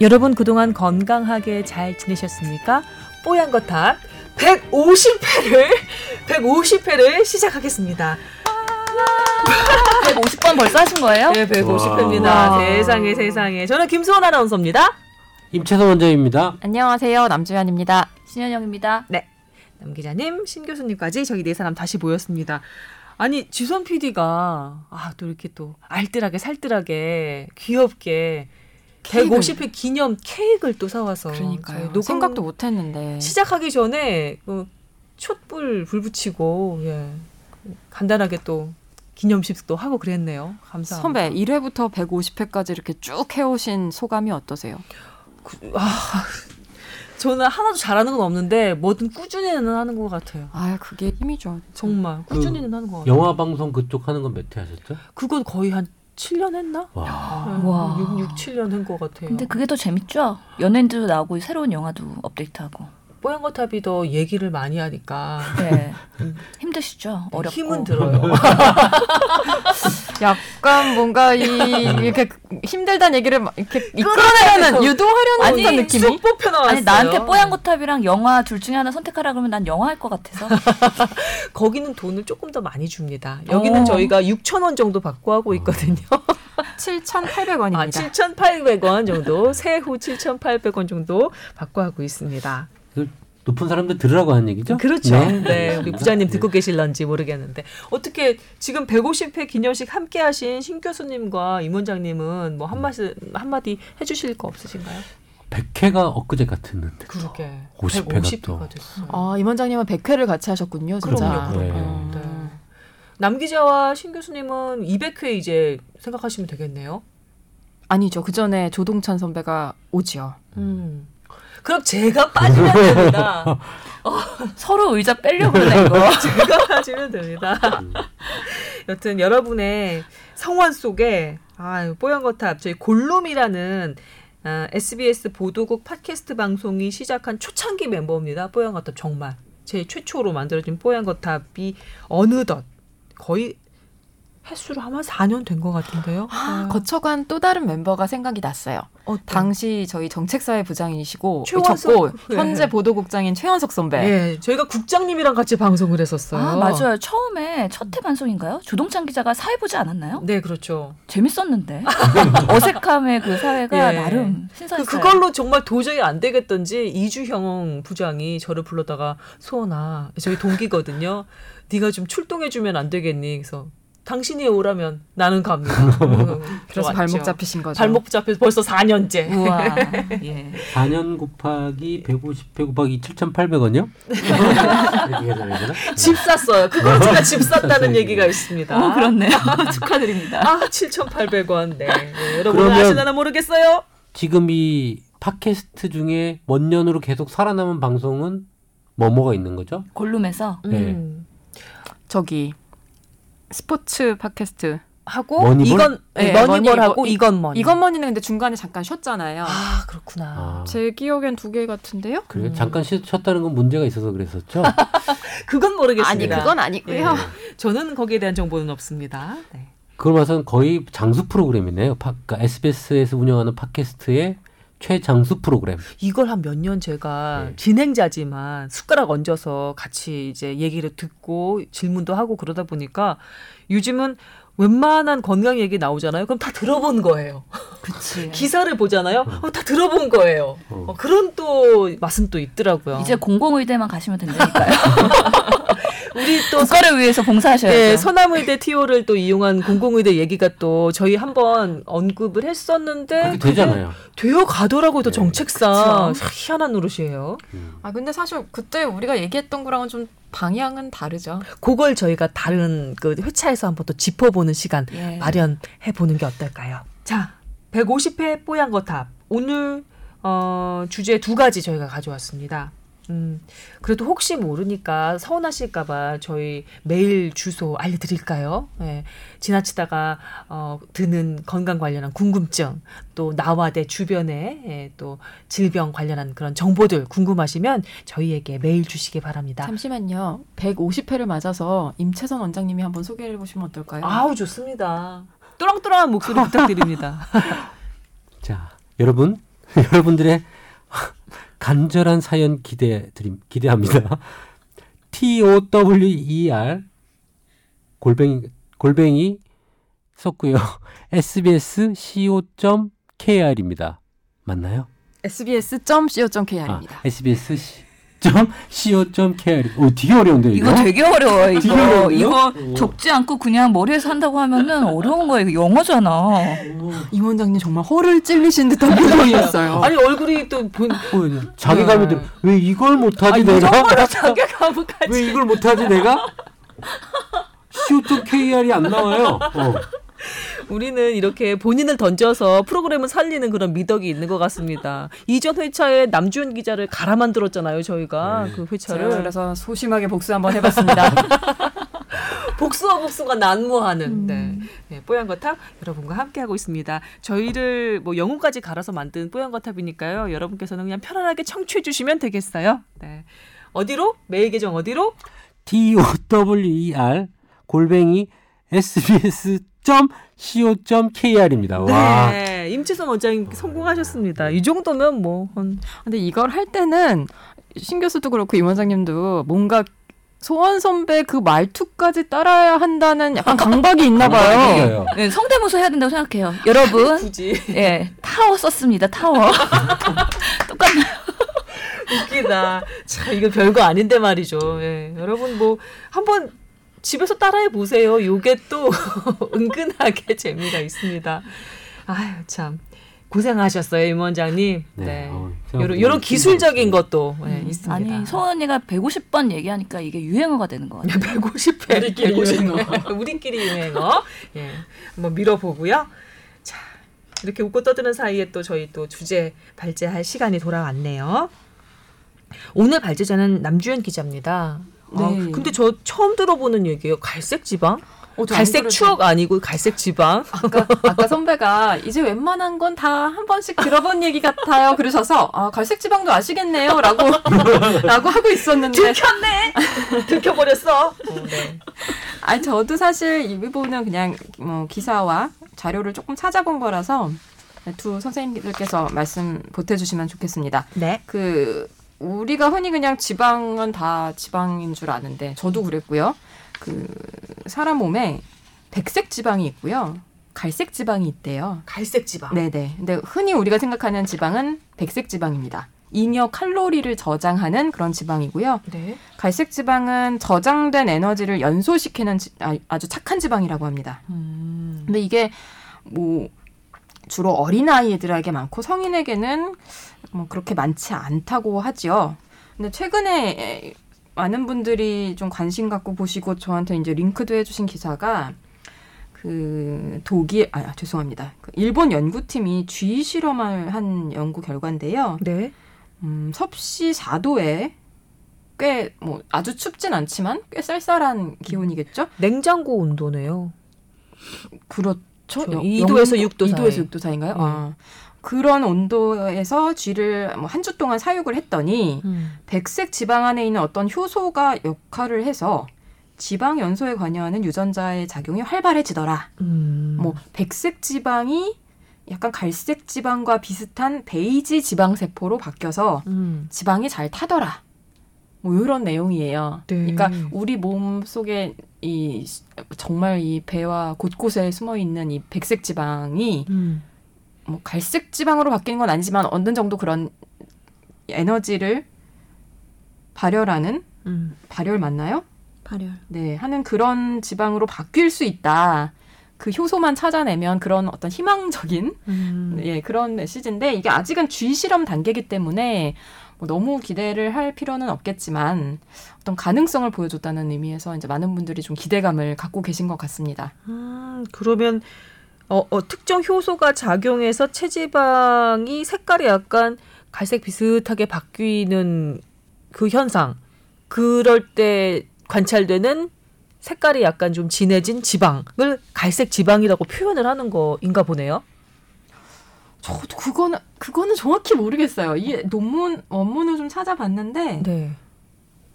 여러분 그동안 건강하게 잘 지내셨습니까? 뽀얀 거탑 150회를 150회를 시작하겠습니다. 150번 벌써 하신 거예요? 네, 150회입니다. 와. 세상에 세상에. 저는 김수원 아나운서입니다. 임채선 원장입니다. 안녕하세요. 남주현입니다. 신현영입니다. 네. 남 기자님, 신 교수님까지 저희 네 사람 다시 모였습니다. 아니 지선 PD가 아 또 이렇게 또 알뜰하게 살뜰하게 귀엽게. 150회 기념 케이크를 또 사와서 그러니까요. 녹음 생각도 못 했는데. 시작하기 전에 그 촛불 불 붙이고 예 간단하게 또 기념식도 하고 그랬네요. 감사합니다. 선배 1회부터 150회까지 이렇게 쭉 해오신 소감이 어떠세요? 그, 아 저는 하나도 잘하는 건 없는데 뭐든 꾸준히는 하는 것 같아요. 아, 그게 힘이죠. 정말 그 꾸준히는 하는 것 같아요. 영화 방송 그쪽 하는 건 몇 회 하셨죠? 그건 거의 한 7년 했나? 와. 네, 와. 6, 6, 7년 한 것 같아요. 근데 그게 더 재밌죠? 연예인들도 나오고 새로운 영화도 업데이트하고. 뽀얀거탑이 더 얘기를 많이 하니까 네. 음. 힘드시죠? 어렵고. 힘은 들어요. 약간 뭔가 이 이렇게 힘들다는 얘기를 막 이렇게 이끌어내는 유도하려는 아니, 듯한 느낌이. 쑥 뽑혀 나왔어요. 아니 나한테 뽀얀 거탑이랑 영화 둘 중에 하나 선택하라 그러면 난 영화 할 것 같아서. 거기는 돈을 조금 더 많이 줍니다. 여기는 어. 저희가 6천 원 정도 받고 하고 있거든요. 7,800원입니다. 아, 7,800원 정도, 세후 7,800원 정도 받고 하고 있습니다. 그 높은 사람들 들으라고 하는 얘기죠? 그렇죠. 네, 네. 우리 부자님 듣고 계실런지 모르겠는데 어떻게 지금 150회 기념식 함께하신 신 교수님과 임 원장님은 뭐 한마디 한마디 해주실 거 없으신가요? 100회가 엊그제 같았는데. 그러게 50 회가 150회가 또. 됐어요. 아, 임 원장님은 100회를 같이 하셨군요, 진짜. 그럼요, 그럼요. 네. 네. 남 기자와 신 교수님은 200회 이제 생각하시면 되겠네요. 아니죠. 그 전에 조동찬 선배가 오지요. 음. 그럼 제가 빠지면 됩니다. 서로 의자 빼려고 그러네 이거. 제가 빠지면 됩니다. 여튼 여러분의 성원 속에 아, 뽀얀 거탑 저희 골룸이라는 아, SBS 보도국 팟캐스트 방송이 시작한 초창기 멤버입니다. 뽀얀 거탑 정말 제 최초로 만들어진 뽀얀 거탑이 어느덧 거의 횟수로 아마 4년 된 것 같은데요. 아, 아, 거쳐간 또 다른 멤버가 생각이 났어요. 어떤- 당시 저희 정책사회 부장이시고 최원석- 적고 네. 현재 보도국장인 최현석 선배. 예, 저희가 국장님이랑 같이 방송을 했었어요. 아 맞아요. 처음에 첫회 방송인가요? 조동찬 기자가 사회 보지 않았나요? 네, 그렇죠. 재밌었는데 어색함의 그 사회가 예. 나름 그, 신선했어요. 그걸로 정말 도저히 안 되겠던지 이주형 부장이 저를 불러다가 소원아 저희 동기거든요. 네가 좀 출동해 주면 안 되겠니? 그래서 당신이 오라면 나는 갑니다. 음, 그래서 들어왔죠. 발목 잡히신 거죠. 발목 잡혀서 벌써 4년째. 우와. 예. 4년 곱하기 150회 곱하기 7,800원이요? 이렇게 계산해야 되나? 집 샀어요. 그걸 제가 집 샀다는 네. 얘기가 있습니다. 어 그렇네요. 축하드립니다. 아, 7,800원. 네. 네, 여러분 그러면- 아시나 모르겠어요? 지금 이 팟캐스트 중에 원년으로 계속 살아남은 방송은 뭐뭐가 있는 거죠? 골룸에서 네. 음. 저기 스포츠 팟캐스트. 하고 머니볼? 이건 네, 네, 머니볼 하고 머니볼. 이건 머니. 이건 머니는 근데 중간에 잠깐 쉬었잖아요. 아, 그렇구나. 아, 제 기억엔 두 개 같은데요? 그래요? 잠깐 쉬- 쉬었다는 건 문제가 있어서 그랬었죠? 그건 모르겠습니다. 아니 그건 아니고요. 예. 저는 거기에 대한 정보는 없습니다. 네. 그걸 봐서는 거의 장수 프로그램이네요. 파, 그러니까 SBS에서 운영하는 팟캐스트의 최장수 프로그램. 이걸 한 몇 년 제가 네. 진행자지만 숟가락 얹어서 같이 이제 얘기를 듣고 질문도 하고 그러다 보니까 요즘은 웬만한 건강 얘기 나오잖아요. 그럼 다 들어본 거예요. 그치. 기사를 보잖아요. 어, 다 들어본 거예요. 어. 어, 그런 또 맛은 또 있더라고요. 이제 공공의대만 가시면 된다니까요. 우리 또 국가를 위해서 봉사하셔야죠. 네, 서남의대 티오를 또 이용한 공공의대 얘기가 또 저희 한번 언급을 했었는데 그렇게 되잖아요. 되어 가더라고요. 또 네. 정책상 희한한 노릇이에요. 아 근데 사실 그때 우리가 얘기했던 거랑은 좀 방향은 다르죠. 그걸 저희가 다른 그 회차에서 한번 또 짚어보는 시간 예. 마련해 보는 게 어떨까요? 자, 150회 뽀얀 거탑 오늘 어, 주제 두 가지 저희가 가져왔습니다. 음, 그래도 혹시 모르니까 서운하실까봐 저희 메일 주소 알려드릴까요? 예, 지나치다가 어, 드는 건강 관련한 궁금증, 또 나와 내 주변에 예, 또 질병 관련한 그런 정보들 궁금하시면 저희에게 메일 주시기 바랍니다. 잠시만요. 150회를 맞아서 임채선 원장님이 한번 소개해 보시면 어떨까요? 아우 좋습니다. 또랑또랑한 목소리 부탁드립니다. 자, 여러분 여러분들의 간절한 사연 기대 드림 기대합니다. T O W E R 골뱅이 골뱅이 썼고요. SBS co kr입니다. 맞나요? sbs.co.kr입니다. 아, SBS co kr. 오 되게 어려운데 이거. 이거 되게 어려워 이거 어려운데요? 이거 오. 적지 않고 그냥 머리에서 한다고 하면은 어려운 거야 이거 영어잖아. 임 원장님 정말 허를 찔리신 듯한 표정이었어요. 아니 얼굴이 또 본. 어, 자괴감이 들어. 왜 이걸 못하지 아니 이 내가? 정도로 자괴감까지. 왜 이걸 못하지 내가? co kr이 안 나와요. 어. 우리는 이렇게 본인을 던져서 프로그램을 살리는 그런 미덕이 있는 것 같습니다. 이전 회차에 남주현 기자를 갈아 만들었잖아요, 저희가 네. 그 회차를 그래서 소심하게 복수 한번 해봤습니다. 복수와 복수가 난무하는 음. 네. 네, 뽀얀거탑 여러분과 함께 하고 있습니다. 저희를 뭐 영혼까지 갈아서 만든 뽀얀거탑이니까요. 여러분께서는 그냥 편안하게 청취해 주시면 되겠어요. 네. 어디로? 메일 계정 어디로? T O W E R 골뱅이 sbs co kr입니다. 와. 네, 임치선 원장님 성공하셨습니다. 이 정도면 뭐 한, 근데 이걸 할 때는 신 교수도 그렇고 임 원장님도 뭔가 소원 선배 그 말투까지 따라야 한다는 약간 강박이 있나 봐요. 네, 성대모사 해야 된다고 생각해요. 여러분, 굳이 예, 타워 썼습니다. 타워. 똑같나요? 웃기다. 참 이거 별거 아닌데 말이죠. 예. 여러분 뭐 한번 집에서 따라해 보세요. 요게 또 은근하게 재미가 있습니다. 아유 참 고생하셨어요, 임 원장님. 네. 네. 어, 요런, 요런 기술적인 것도 예, 음, 있습니다. 아니, 소원 언니가 150번 얘기하니까 이게 유행어가 되는 것 같아요. 150회 우리끼리 유행어. 우리끼리 유행어. 예. 한번 밀어보고요. 자, 이렇게 웃고 떠드는 사이에 또 저희 또 주제 발제할 시간이 돌아왔네요. 오늘 발제자는 남주현 기자입니다. 어, 네. 근데 저 처음 들어보는 얘기예요. 갈색 지방? 어, 갈색 추억 아니고 갈색 지방? 아까, 아까 선배가 이제 웬만한 건 다 한 번씩 들어본 얘기 같아요. 그러셔서 아, 갈색 지방도 아시겠네요. 라고, 라고 하고 있었는데. 들켰네. 들켜버렸어. 어, 네. 아니, 저도 사실 이 부분은 그냥 뭐 기사와 자료를 조금 찾아본 거라서 두 선생님들께서 말씀 보태주시면 좋겠습니다. 네. 그 우리가 흔히 그냥 지방은 다 지방인 줄 아는데 저도 그랬고요. 그 사람 몸에 백색 지방이 있고요. 갈색 지방이 있대요. 갈색 지방. 네네. 근데 흔히 우리가 생각하는 지방은 백색 지방입니다. 잉여 칼로리를 저장하는 그런 지방이고요. 네. 갈색 지방은 저장된 에너지를 연소시키는 지- 아, 아주 착한 지방이라고 합니다. 음. 근데 이게 뭐 주로 어린 아이들에게 많고 성인에게는 뭐 그렇게 많지 않다고 하지요. 근데 최근에 많은 분들이 좀 관심 갖고 보시고 저한테 이제 링크도 해주신 기사가 그 독일 아 죄송합니다. 그 일본 연구팀이 쥐 실험을 한 연구 결과인데요. 네. 음, 섭씨 4도에 꽤 뭐 아주 춥진 않지만 꽤 쌀쌀한 기온이겠죠. 냉장고 온도네요. 그렇 영- 2도에서 영- 6도 2도에서 사이. 6도 사이인가요? 네. 아. 그런 온도에서 쥐를 뭐 한 주 동안 사육을 했더니 음. 백색 지방 안에 있는 어떤 효소가 역할을 해서 지방 연소에 관여하는 유전자의 작용이 활발해지더라. 음. 뭐 백색 지방이 약간 갈색 지방과 비슷한 베이지 지방 세포로 바뀌어서 음. 지방이 잘 타더라. 뭐 이런 내용이에요. 네. 그러니까 우리 몸 속에 이 시- 정말 이 배와 곳곳에 숨어 있는 이 백색 지방이 음. 뭐 갈색 지방으로 바뀌는 건 아니지만 어느 정도 그런 에너지를 발열하는 음. 발열 맞나요? 발열. 네, 하는 그런 지방으로 바뀔 수 있다. 그 효소만 찾아내면 그런 어떤 희망적인 음. 예 그런 메시지인데 이게 아직은 쥐 실험 단계이기 때문에 뭐 너무 기대를 할 필요는 없겠지만 어떤 가능성을 보여줬다는 의미에서 이제 많은 분들이 좀 기대감을 갖고 계신 것 같습니다. 음, 그러면 어, 어, 특정 효소가 작용해서 체지방이 색깔이 약간 갈색 비슷하게 바뀌는 그 현상. 그럴 때 관찰되는 색깔이 약간 좀 진해진 지방을 갈색 지방이라고 표현을 하는 거인가 보네요. 그거는 그거는 정확히 모르겠어요. 이 논문 원문을 좀 찾아봤는데 네.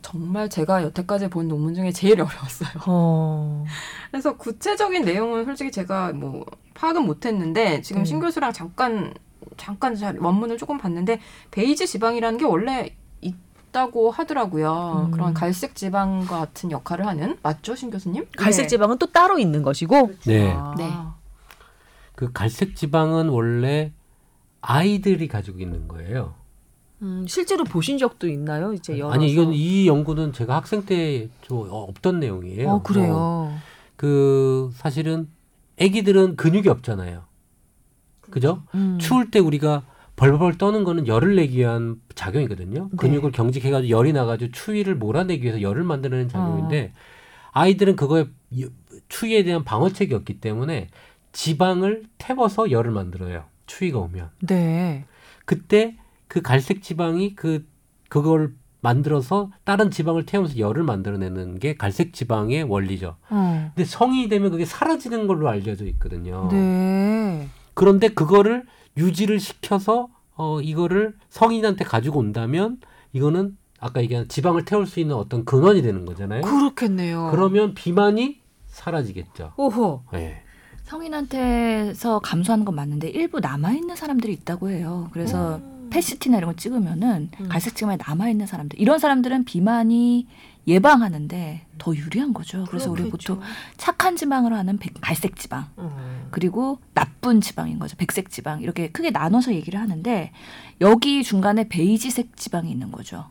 정말 제가 여태까지 본 논문 중에 제일 어려웠어요. 어. 그래서 구체적인 내용은 솔직히 제가 뭐 파악은 못했는데 지금 네. 신 교수랑 잠깐 잠깐 자- 원문을 조금 봤는데 베이지 지방이라는 게 원래 있다고 하더라고요. 음. 그런 갈색 지방과 같은 역할을 하는 맞죠, 신 교수님? 갈색 네. 지방은 또 따로 있는 것이고. 네. 아. 네. 그 갈색 지방은 원래 아이들이 가지고 있는 거예요. 음, 실제로 보신 적도 있나요? 이제 열어서. 아니 이건 이 연구는 제가 학생 때좀 없던 내용이에요. 어, 그래요. 어, 그 사실은 아기들은 근육이 없잖아요. 그죠? 음. 추울 때 우리가 벌벌 떠는 거는 열을 내기 위한 작용이거든요. 네. 근육을 경직해가지고 열이 나가지고 추위를 몰아내기 위해서 열을 만드는 어. 작용인데 아이들은 그거에 이- 추위에 대한 방어책이 없기 때문에 지방을 태워서 열을 만들어요. 추위가 오면 네. 그때 그 갈색 지방이 그 그걸 만들어서 다른 지방을 태우면서 열을 만들어내는 게 갈색 지방의 원리죠. 어. 근데 성인이 되면 그게 사라지는 걸로 알려져 있거든요. 네. 그런데 그거를 유지를 시켜서 어 이거를 성인한테 가지고 온다면 이거는 아까 얘기한 지방을 태울 수 있는 어떤 근원이 되는 거잖아요. 그렇겠네요. 그러면 비만이 사라지겠죠. 오호. 예. 성인한테서 감소하는 건 맞는데 일부 남아 있는 사람들이 있다고 해요. 그래서 패시티나 이런 거 찍으면은 음. 갈색 지방에 남아 있는 사람들 이런 사람들은 비만이 예방하는데 더 유리한 거죠. 그래서 우리 그렇겠죠. 보통 착한 지방으로 하는 백- 갈색 지방 음. 그리고 나쁜 지방인 거죠. 백색 지방 이렇게 크게 나눠서 얘기를 하는데 여기 중간에 베이지색 지방이 있는 거죠.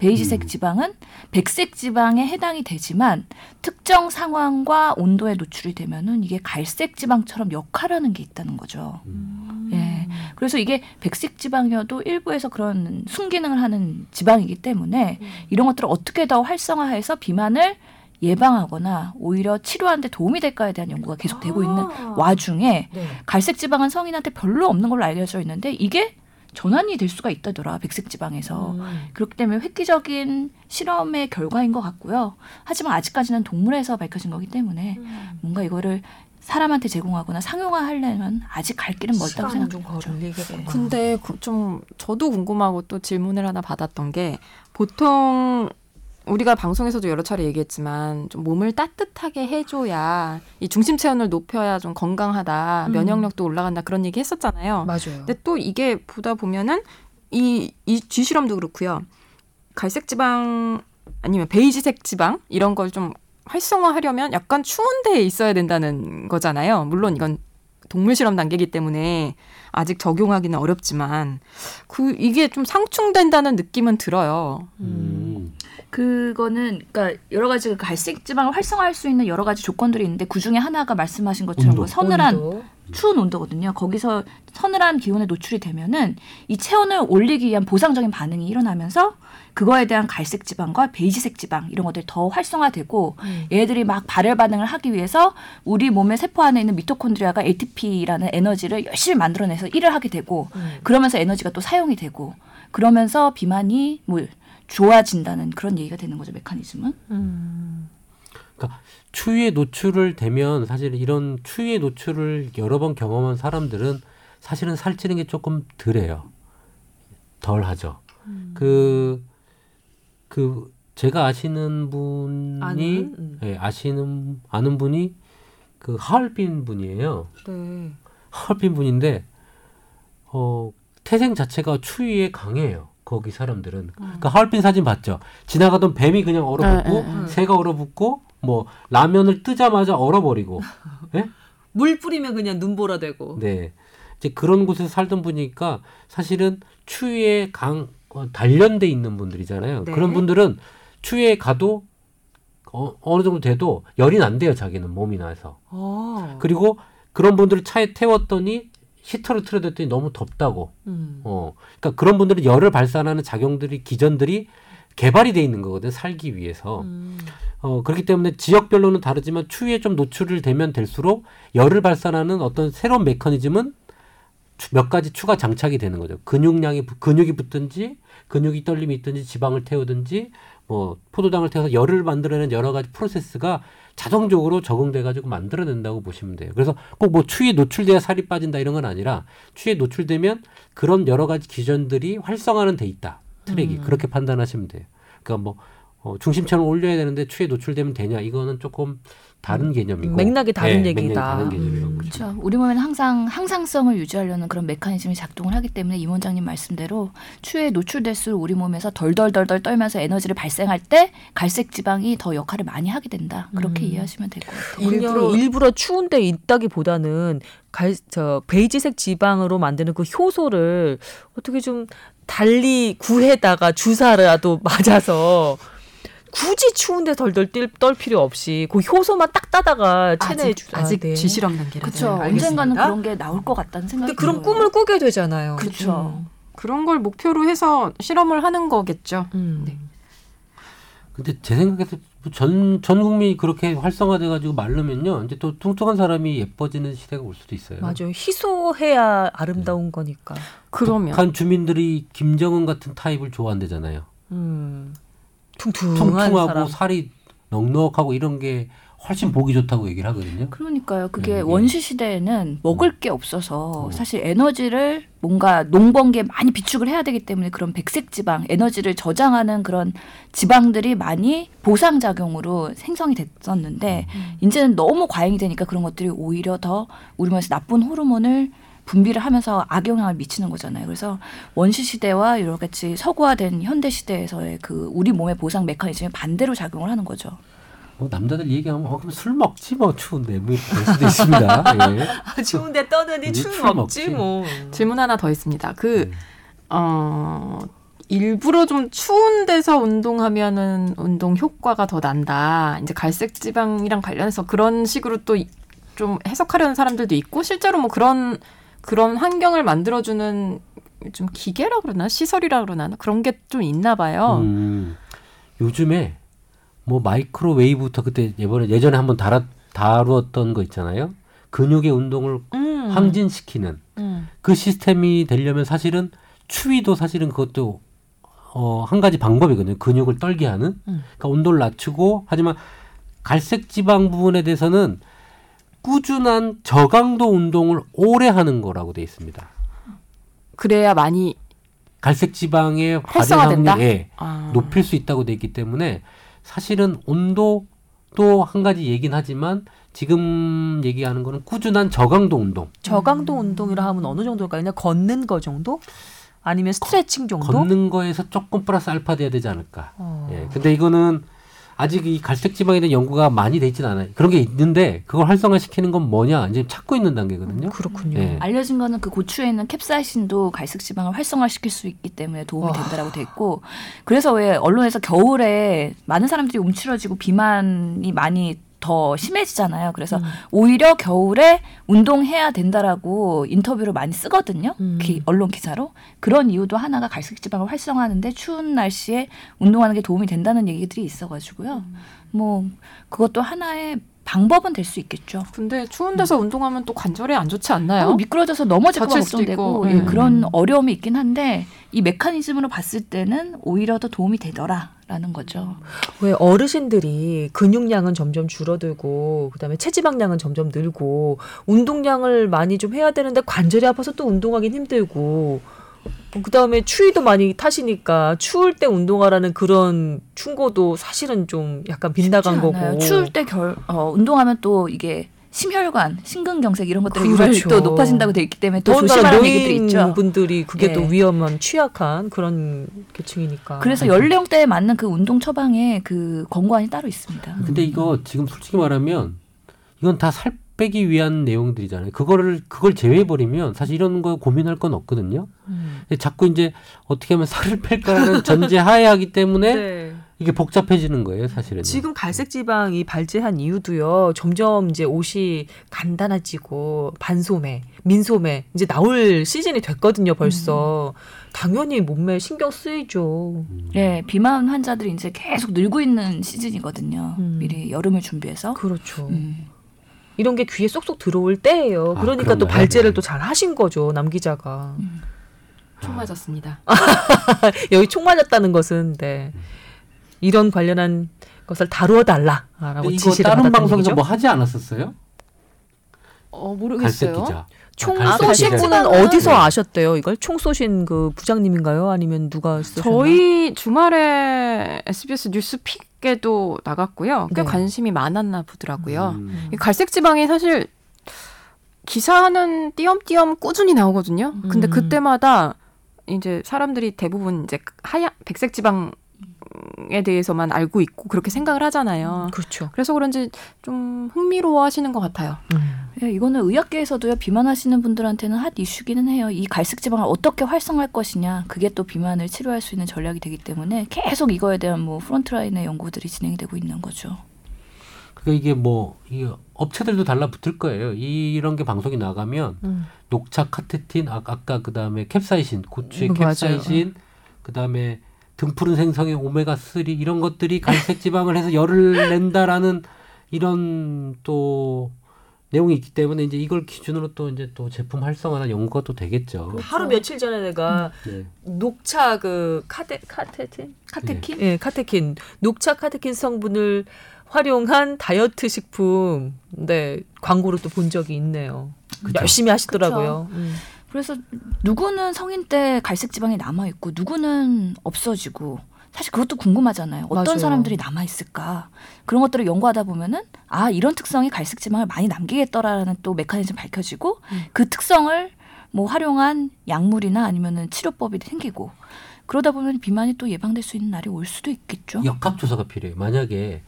베이지색 음. 지방은 백색 지방에 해당이 되지만 특정 상황과 온도에 노출이 되면은 이게 갈색 지방처럼 역할하는 게 있다는 거죠. 음. 예. 그래서 이게 백색 지방이어도 일부에서 그런 순기능을 하는 지방이기 때문에 음. 이런 것들을 어떻게 더 활성화해서 비만을 예방하거나 오히려 치료하는 데 도움이 될까에 대한 연구가 계속되고 있는 아. 와중에 네. 갈색 지방은 성인한테 별로 없는 걸로 알려져 있는데 이게 전환이 될 수가 있다더라 백색 지방에서 음. 그렇기 때문에 획기적인 실험의 결과인 것 같고요. 하지만 아직까지는 동물에서 밝혀진 거기 때문에 음. 뭔가 이거를 사람한테 제공하거나 상용화하려면 아직 갈 길은 멀다고 생각하죠. 걸리겠군요. 근데 그- 좀 저도 궁금하고 또 질문을 하나 받았던 게 보통 우리가 방송에서도 여러 차례 얘기했지만 좀 몸을 따뜻하게 해줘야 이 중심 체온을 높여야 좀 건강하다 음. 면역력도 올라간다 그런 얘기 했었잖아요. 맞아요. 근데 또 이게 보다 보면은 이, 이 쥐실험도 그렇고요. 갈색 지방 아니면 베이지색 지방 이런 걸 좀 활성화하려면 약간 추운 데에 있어야 된다는 거잖아요. 물론 이건 동물 실험 단계이기 때문에 아직 적용하기는 어렵지만 그 이게 좀 상충된다는 느낌은 들어요. 음. 그거는 그러니까 여러 가지 그 갈색 지방을 활성화할 수 있는 여러 가지 조건들이 있는데 그 중에 하나가 말씀하신 것처럼 온도. 그 서늘한 온도. 추운 온도거든요. 거기서 서늘한 기온에 노출이 되면은 이 체온을 올리기 위한 보상적인 반응이 일어나면서 그거에 대한 갈색 지방과 베이지색 지방 이런 것들이 더 활성화되고 음. 얘들이 막 발열 반응을 하기 위해서 우리 몸의 세포 안에 있는 미토콘드리아가 ATP라는 에너지를 열심히 만들어내서 일을 하게 되고 음. 그러면서 에너지가 또 사용이 되고 그러면서 비만이 뭐 좋아진다는 그런 얘기가 되는 거죠 메커니즘은. 음. 추위에 노출을 되면 사실 이런 추위에 노출을 여러 번 경험한 사람들은 사실은 살찌는 게 조금 덜해요. 덜 하죠. 음. 그, 그, 제가 아시는 분이, 아는? 음. 예, 아시는, 아는 분이 그 하얼빈 분이에요. 네. 하얼빈 분인데, 어, 태생 자체가 추위에 강해요. 거기 사람들은. 그 하얼빈 사진 봤죠? 지나가던 뱀이 그냥 얼어붙고, 에, 에, 에. 새가 얼어붙고, 뭐, 라면을 뜨자마자 얼어버리고, 예? 물 뿌리면 그냥 눈보라 되고. 네. 이제 그런 곳에서 살던 분이니까 사실은 추위에 강 어, 단련돼 있는 분들이잖아요. 네. 그런 분들은 추위에 가도 어, 어느 정도 돼도 열이 난대요. 자기는 몸이 나서. 어. 그리고 그런 분들을 차에 태웠더니 히터를 틀어댔더니 너무 덥다고. 음. 어. 그러니까 그런 분들은 열을 발산하는 작용들이 기전들이 개발이 돼 있는 거거든. 살기 위해서. 음. 어, 그렇기 때문에 지역별로는 다르지만 추위에 좀 노출을 되면 될수록 열을 발산하는 어떤 새로운 메커니즘은 추- 몇 가지 추가 장착이 되는 거죠. 근육량이, 붙- 근육이 붙든지, 근육이 떨림이 있든지, 지방을 태우든지, 뭐, 포도당을 태워서 열을 만들어내는 여러 가지 프로세스가 자동적으로 적응돼 가지고 만들어낸다고 보시면 돼요. 그래서 꼭 뭐 추위에 노출돼야 살이 빠진다 이런 건 아니라 추위에 노출되면 그런 여러 가지 기전들이 활성화는 돼 있다. 트랙이. 음. 그렇게 판단하시면 돼요. 그러니까 뭐, 어, 중심체를 올려야 되는데 추위에 노출되면 되냐 이거는 조금 다른 개념이고 맥락이 다른 네, 얘기다. 맥락이 다른 음. 그렇죠. 우리 몸에는 항상 항상성을 유지하려는 그런 메커니즘이 작동을 하기 때문에 임 원장님 말씀대로 추위에 노출될수록 우리 몸에서 덜덜덜덜 떨면서 에너지를 발생할 때 갈색 지방이 더 역할을 많이 하게 된다. 그렇게 음. 이해하시면 될 것 같아요. 일부러 일부러- 일부러 추운데 있다기보다는 갈 저 베이지색 지방으로 만드는 그 효소를 어떻게 좀 달리 구해다가 주사라도 맞아서 굳이 추운데 덜덜 뛸, 떨 필요 없이 그 효소만 딱 따다가 체내에 아직, 주 아직 네. 지실험 단계라서 그렇죠. 언젠가는 그런 게 나올 것 같다는 생각이 근데 그런 들어요. 꿈을 꾸게 되잖아요. 그쵸. 그런 걸 목표로 해서 실험을 하는 거겠죠. 음. 네. 근데 제 생각에서 전, 전 국민이 그렇게 활성화돼가지고 마르면요. 이제 또 뚱뚱한 사람이 예뻐지는 시대가 올 수도 있어요. 맞아요. 희소해야 아름다운 거니까. 그러면 북한 주민들이 김정은 같은 타입을 좋아한대잖아요. 음. 퉁퉁한 퉁퉁하고 사람. 살이 넉넉하고 이런 게 훨씬 보기 좋다고 얘기를 하거든요. 그러니까요. 그게 네, 이게- 원시 시대에는 먹을 게 없어서 음. 사실 에너지를 뭔가 농번기에 많이 비축을 해야 되기 때문에 그런 백색 지방, 에너지를 저장하는 그런 지방들이 많이 보상 작용으로 생성이 됐었는데 음. 이제는 너무 과잉이 되니까 그런 것들이 오히려 더 우리 몸에서 나쁜 호르몬을 분비를 하면서 악영향을 미치는 거잖아요. 그래서 원시 시대와 이렇 같이 서구화된 현대 시대에서의 그 우리 몸의 보상 메커니즘이 반대로 작용을 하는 거죠. 뭐 남자들 얘기하면 어, 그럼 술 먹지 뭐 추운데 뭐될 수도 있습니다. 예. 아, 추운데 춤술 먹지 먹지. 뭐. 질문 하나 더 있습니다. 그 음. 어, 일부러 좀 추운 데서 운동하면은 운동 효과가 더 난다. 이제 갈색 지방이랑 관련해서 그런 식으로 또 좀 해석하려는 사람들도 있고 실제로 뭐 그런 그런 환경을 만들어주는 좀 기계라 그러나 시설이라 그러나 그런 게 좀 있나 봐요. 음, 요즘에 뭐 마이크로웨이브부터 그때 예번에 예전에 한번 다뤘, 다루었던 거 있잖아요. 근육의 운동을 음. 항진시키는 음. 그 시스템이 되려면 사실은 추위도 사실은 그것도 어, 한 가지 방법이거든요. 근육을 떨게 하는. 음. 그러니까 온도를 낮추고 하지만 갈색 지방 부분에 대해서는 꾸준한 저강도 운동을 오래 하는 거라고 돼 있습니다. 그래야 많이 갈색 지방의 발현 활성화된다? 확률에 아, 높일 수 있다고 돼 있기 때문에 사실은 온도도 한 가지 얘긴 하지만 지금 얘기하는 거는 꾸준한 저강도 운동. 저강도 운동이라 하면 어느 정도일까요? 그냥 걷는 거 정도? 아니면 스트레칭 정도? 걷는 거에서 조금 플러스 알파 돼야 되지 않을까. 어. 예. 근데 이거는 아직 이 갈색 지방에 대한 연구가 많이 돼 있지는 않아요. 그런 게 있는데 그걸 활성화시키는 건 뭐냐 이제 찾고 있는 단계거든요. 그렇군요. 예. 알려진 거는 그 고추에 있는 캡사이신도 갈색 지방을 활성화시킬 수 있기 때문에 도움이 와. 된다라고 돼 있고 그래서 왜 언론에서 겨울에 많은 사람들이 움츠러지고 비만이 많이 더 심해지잖아요. 그래서 음. 오히려 겨울에 운동해야 된다라고 인터뷰를 많이 쓰거든요. 음. 기- 언론 기사로 그런 이유도 하나가 갈색 지방을 활성화하는데 추운 날씨에 운동하는 게 도움이 된다는 얘기들이 있어가지고요. 음. 뭐 그것도 하나의 방법은 될 수 있겠죠. 근데 추운 데서 운동하면 또 관절에 안 좋지 않나요? 어, 미끄러져서 넘어질까 걱정되고 있고, 예, 음. 그런 어려움이 있긴 한데 이 메커니즘으로 봤을 때는 오히려 더 도움이 되더라 라는 거죠. 왜 어르신들이 근육량은 점점 줄어들고 그다음에 체지방량은 점점 늘고 운동량을 많이 좀 해야 되는데 관절이 아파서 또 운동하긴 힘들고 그다음에 추위도 많이 타시니까 추울 때 운동하라는 그런 충고도 사실은 좀 약간 빗나간 거고. 추울 때 결, 어, 운동하면 또 이게 심혈관, 심근경색 이런 것들이 그렇죠. 또 높아진다고 돼 있기 때문에 또 더군다나 조심하라는 얘기들이 있죠. 노인분들이 그게 또 예. 위험한 취약한 그런 계층이니까 그래서 연령대에 맞는 그 운동 처방에 그 권고안이 따로 있습니다. 근데 이거 지금 솔직히 말하면 이건 다 살 빼기 위한 내용들이잖아요. 그거를 그걸 제외해 버리면 사실 이런 거 고민할 건 없거든요. 음. 자꾸 이제 어떻게 하면 살을 뺄까라는 전제 하에 하기 때문에 네. 이게 복잡해지는 거예요, 사실은. 지금 갈색 지방이 발제한 이유도요. 점점 이제 옷이 간단해지고 반소매, 민소매 이제 나올 시즌이 됐거든요. 벌써 당연히 몸매 신경 쓰이죠. 네, 비만 환자들이 이제 계속 늘고 있는 시즌이거든요. 음. 미리 여름을 준비해서. 그렇죠. 음. 이런 게 귀에 쏙쏙 들어올 때예요. 아, 그러니까 또? 발제를 네. 또잘 하신 거죠. 남 기자가 총 맞았습니다. 여기 총 맞았다는 것은 네. 이런 관련한 것을 다루어 달라라고 지시를 다른 방송에서. 뭐 하지 않았었어요? 어 모르겠어요. 총 아, 쏘신 분은 지방은- 어디서 아셨대요? 이걸 총 쏘신 그 부장님인가요? 아니면 누가 쏘셨나? 저희 주말에 SBS 뉴스 픽에도 나갔고요. 꽤 네. 관심이 많았나 보더라고요. 음. 이 갈색 지방이 사실 기사는 띄엄띄엄 꾸준히 나오거든요. 근데 음. 그때마다 이제 사람들이 대부분 이제 하얀 백색 지방 에 대해서만 알고 있고 그렇게 생각을 하잖아요. 그렇죠. 그래서 그런지 좀 흥미로워 하시는 것 같아요. 예, 이거는 의학계에서도요 비만하시는 분들한테는 hot issue기는 해요. 이 갈색 지방을 어떻게 활성화할 것이냐, 그게 또 비만을 치료할 수 있는 전략이 되기 때문에 계속 이거에 대한 뭐 frontline의 연구들이 진행이 되고 있는 거죠. 그러니까 이게 뭐 이게 업체들도 달라붙을 거예요. 이, 이런 게 방송이 나가면 음. 녹차 카테킨 아, 아까 그다음에 캡사이신 고추의 음. 캡사이신 그다음에 등푸른 생선의 오메가 3 이런 것들이 갈색 지방을 해서 열을 낸다라는 이런 또 내용이 있기 때문에 이제 이걸 기준으로 또 이제 또 제품 활성화나 연구가 또 되겠죠. 하루 며칠 전에 내가 네. 녹차 그 카테 카테틴 카테킨? 예, 카테킨 녹차 카테킨 성분을 활용한 다이어트 식품 네 광고를 또본 적이 있네요. 그쵸. 열심히 하시더라고요. 음. 그래서 누구는 성인 때 갈색 지방이 남아 있고 누구는 없어지고 사실 그것도 궁금하잖아요. 어떤 맞아요. 사람들이 남아 있을까? 그런 것들을 연구하다 보면은 아 이런 특성이 갈색 지방을 많이 남기겠더라라는 또 메커니즘 밝혀지고 음. 그 특성을 뭐 활용한 약물이나 아니면은 치료법이 생기고 그러다 보면 비만이 또 예방될 수 있는 날이 올 수도 있겠죠. 역학 조사가 필요해요. 만약에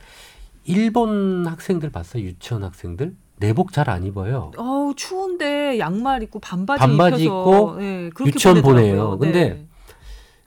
일본 학생들 봤어요? 유치원 학생들 내복 잘 안 입어요. 어우 추운데 양말 입고 반바지, 반바지 입고 예, 그렇게 유치원. 보내요. 근데 네.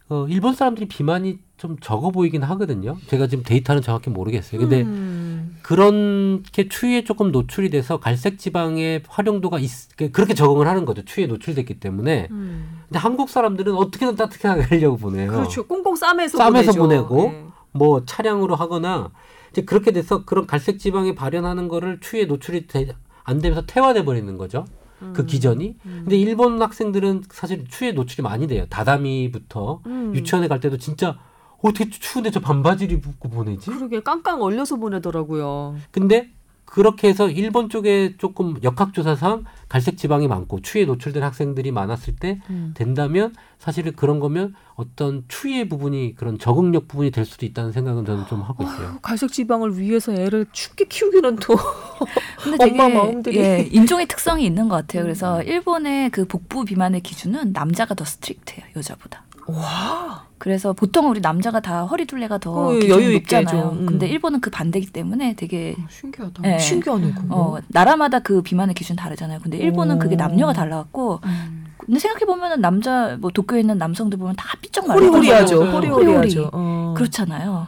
어, 일본 사람들이 비만이 좀 적어 보이긴 하거든요. 제가 지금 데이터는 정확히 모르겠어요. 근데 음. 그렇게 추위에 조금 노출이 돼서 갈색 지방의 활용도가 있, 그렇게 적응을 하는 거죠. 추위에 노출됐기 때문에. 음. 근데 한국 사람들은 어떻게든 따뜻하게 하려고 보내요. 그렇죠. 꽁꽁 싸매서 싸매서 보내죠. 보내고 예. 뭐 차량으로 하거나 이제 그렇게 돼서 그런 갈색 지방이 발현하는 거를 추위에 노출이 되, 안 되면서 태화돼 버리는 거죠. 그 음. 기전이. 근데 일본 학생들은 사실 추위에 노출이 많이 돼요. 다다미부터 음. 유치원에 갈 때도 진짜 어떻게 추운데 저 반바지를 입고 보내지? 그러게 깡깡 얼려서 보내더라고요. 근데 그렇게 해서 일본 쪽에 조금 역학조사상 갈색 지방이 많고 추위에 노출된 학생들이 많았을 때 음. 된다면 사실은 그런 거면 어떤 추위의 부분이 그런 적응력 부분이 될 수도 있다는 생각은 저는 좀 하고 있어요. 갈색 지방을 위해서 애를 춥게 키우기는 또 근데 되게 엄마 마음들이. 예, 인종의 특성이 있는 것 같아요. 그래서 일본의 그 복부 비만의 기준은 남자가 더 strict해요 여자보다. 와. 그래서 보통 우리 남자가 다 허리 둘레가 더 어, 여유 높잖아요. 좀, 음. 근데 일본은 그 반대이기 때문에 되게 신기하다. 예. 신기하네 그거. 어, 나라마다 그 비만의 기준 다르잖아요. 근데 일본은 오. 그게 남녀가 달라갖고 음. 근데 생각해 보면은 남자 뭐 도쿄에 있는 남성들 보면 다 삐쩍 말라. 호리호리하죠. 맞아요. 호리호리하죠. 어. 그렇잖아요.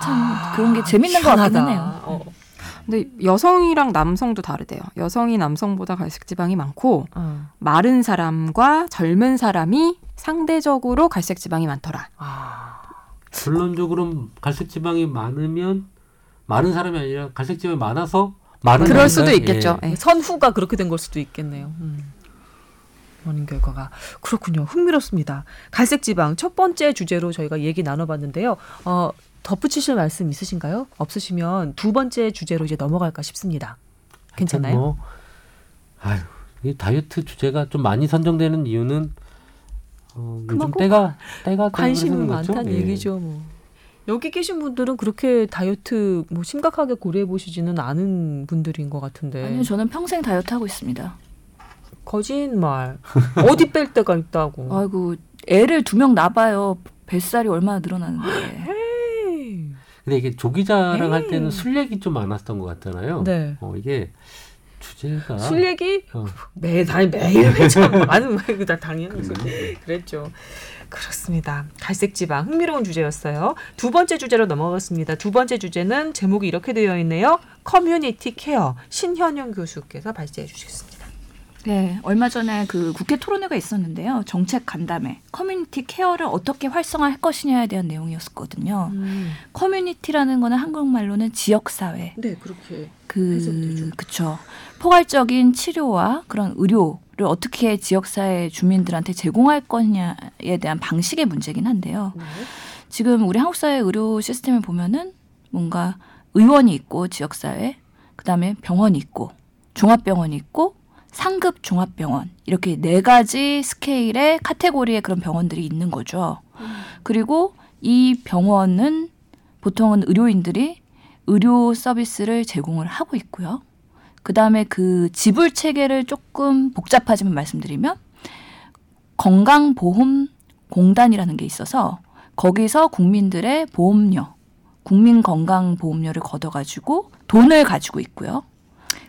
참 아, 그런 게 재밌는 것 희한하다. 해요. 어. 근데 여성이랑 남성도 다르대요. 여성이 남성보다 갈색 지방이 많고 어. 마른 사람과 젊은 사람이 상대적으로 갈색 지방이 많더라. 아. 결론적으로 갈색 지방이 많으면 많은 사람이 아니라 갈색 지방이 많아서 마른 그럴 사람인가요? 수도 있겠죠. 예. 예. 선후가 그렇게 된 걸 수도 있겠네요. 음. 원인 결과가 그렇군요. 흥미롭습니다. 갈색 지방 첫 번째 주제로 저희가 얘기 나눠봤는데요. 어, 덧붙이실 말씀 있으신가요? 없으시면 두 번째 주제로 이제 넘어갈까 싶습니다. 괜찮아요? 뭐, 아유, 이 다이어트 주제가 좀 많이 선정되는 이유는 어, 요즘 그만큼 때가 때가 관심이? 많다는 예. 얘기죠. 뭐. 여기 계신 분들은 그렇게 다이어트 뭐 심각하게 고려해 보시지는 않은 분들인 것 같은데. 아니요, 저는 평생 다이어트 하고 있습니다. 거짓말. 어디 뺄 데가 있다고. 아이고 애를 두 명 낳아봐요. 뱃살이 얼마나 늘어나는데. 에이. 근데 이게 조기자랑 할 에이. 때는 술 얘기 좀 많았던 것 같잖아요. 네. 어, 이게 주제가 술 얘기 어, 매달 매일 매참 많은 다 당연히 음. 그랬죠. 그렇습니다. 갈색 지방 흥미로운 주제였어요. 두 번째 주제로 넘어갔습니다. 두 번째 주제는 제목이 이렇게 되어 있네요. 커뮤니티 케어 신현영 교수께서 발제해 주시겠습니다. 네, 얼마 전에 그 국회 토론회가 있었는데요. 정책 간담회, 커뮤니티 케어를 어떻게 활성화할 것이냐에 대한 내용이었거든요. 커뮤니티라는 거는 한국말로는 지역 사회, 네, 그렇게 그 해석되죠. 그쵸. 포괄적인 치료와 그런 의료 를 어떻게 지역 사회 주민들한테 제공할 거냐에 대한 방식의 문제긴 한데요. 네. 지금 우리 한국 사회 의료 시스템을 보면은 뭔가 의원이 있고 지역 사회, 그다음에 병원이 있고 종합병원이 있고 상급 종합병원 이렇게 네 가지 스케일의 카테고리의 그런 병원들이 있는 거죠. 그리고 이 병원은 보통은 의료인들이 의료 서비스를 제공을 하고 있고요. 그 다음에 그 지불 체계를 조금 복잡하지만 말씀드리면 건강보험 공단이라는 게 있어서 거기서 국민들의 보험료, 국민 건강보험료를 걷어가지고 돈을 가지고 있고요.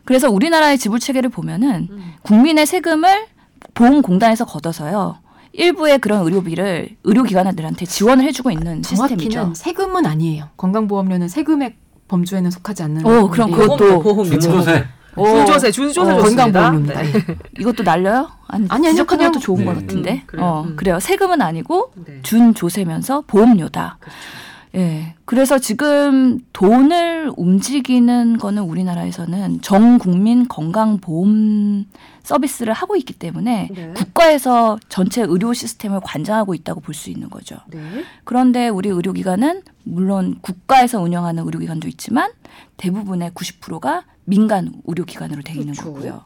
그래서 우리나라의 지불 체계를 보면은 음. 국민의 세금을 보험공단에서 걷어서요. 일부의 그런 의료비를 의료기관들한테 지원을 해주고 있는 시스템이죠. 정확히는 세금은 아니에요. 건강보험료는 세금의 범주에는 속하지 않는. 오, 그럼 예. 그것도 보험료. 중조세. 준조세, 준조세 어, 좋습니다. 건강보험료입니다. 네. 이것도 날려요? 아니, 아니, 아니요, 그냥- 것도 좋은 것 네. 같은데. 음, 그래요? 어, 음. 그래요. 세금은 아니고 네. 준조세면서 보험료다. 그렇죠. 예. 그래서 지금 돈을 움직이는 거는 우리나라에서는 전 국민 건강보험 서비스를 하고 있기 때문에 네. 국가에서 전체 의료 시스템을 관장하고 있다고 볼 수 있는 거죠. 네. 그런데 우리 의료기관은 물론 국가에서 운영하는 의료기관도 있지만 대부분의 90%가 민간 의료기관으로 돼 있는 그렇죠. 거고요.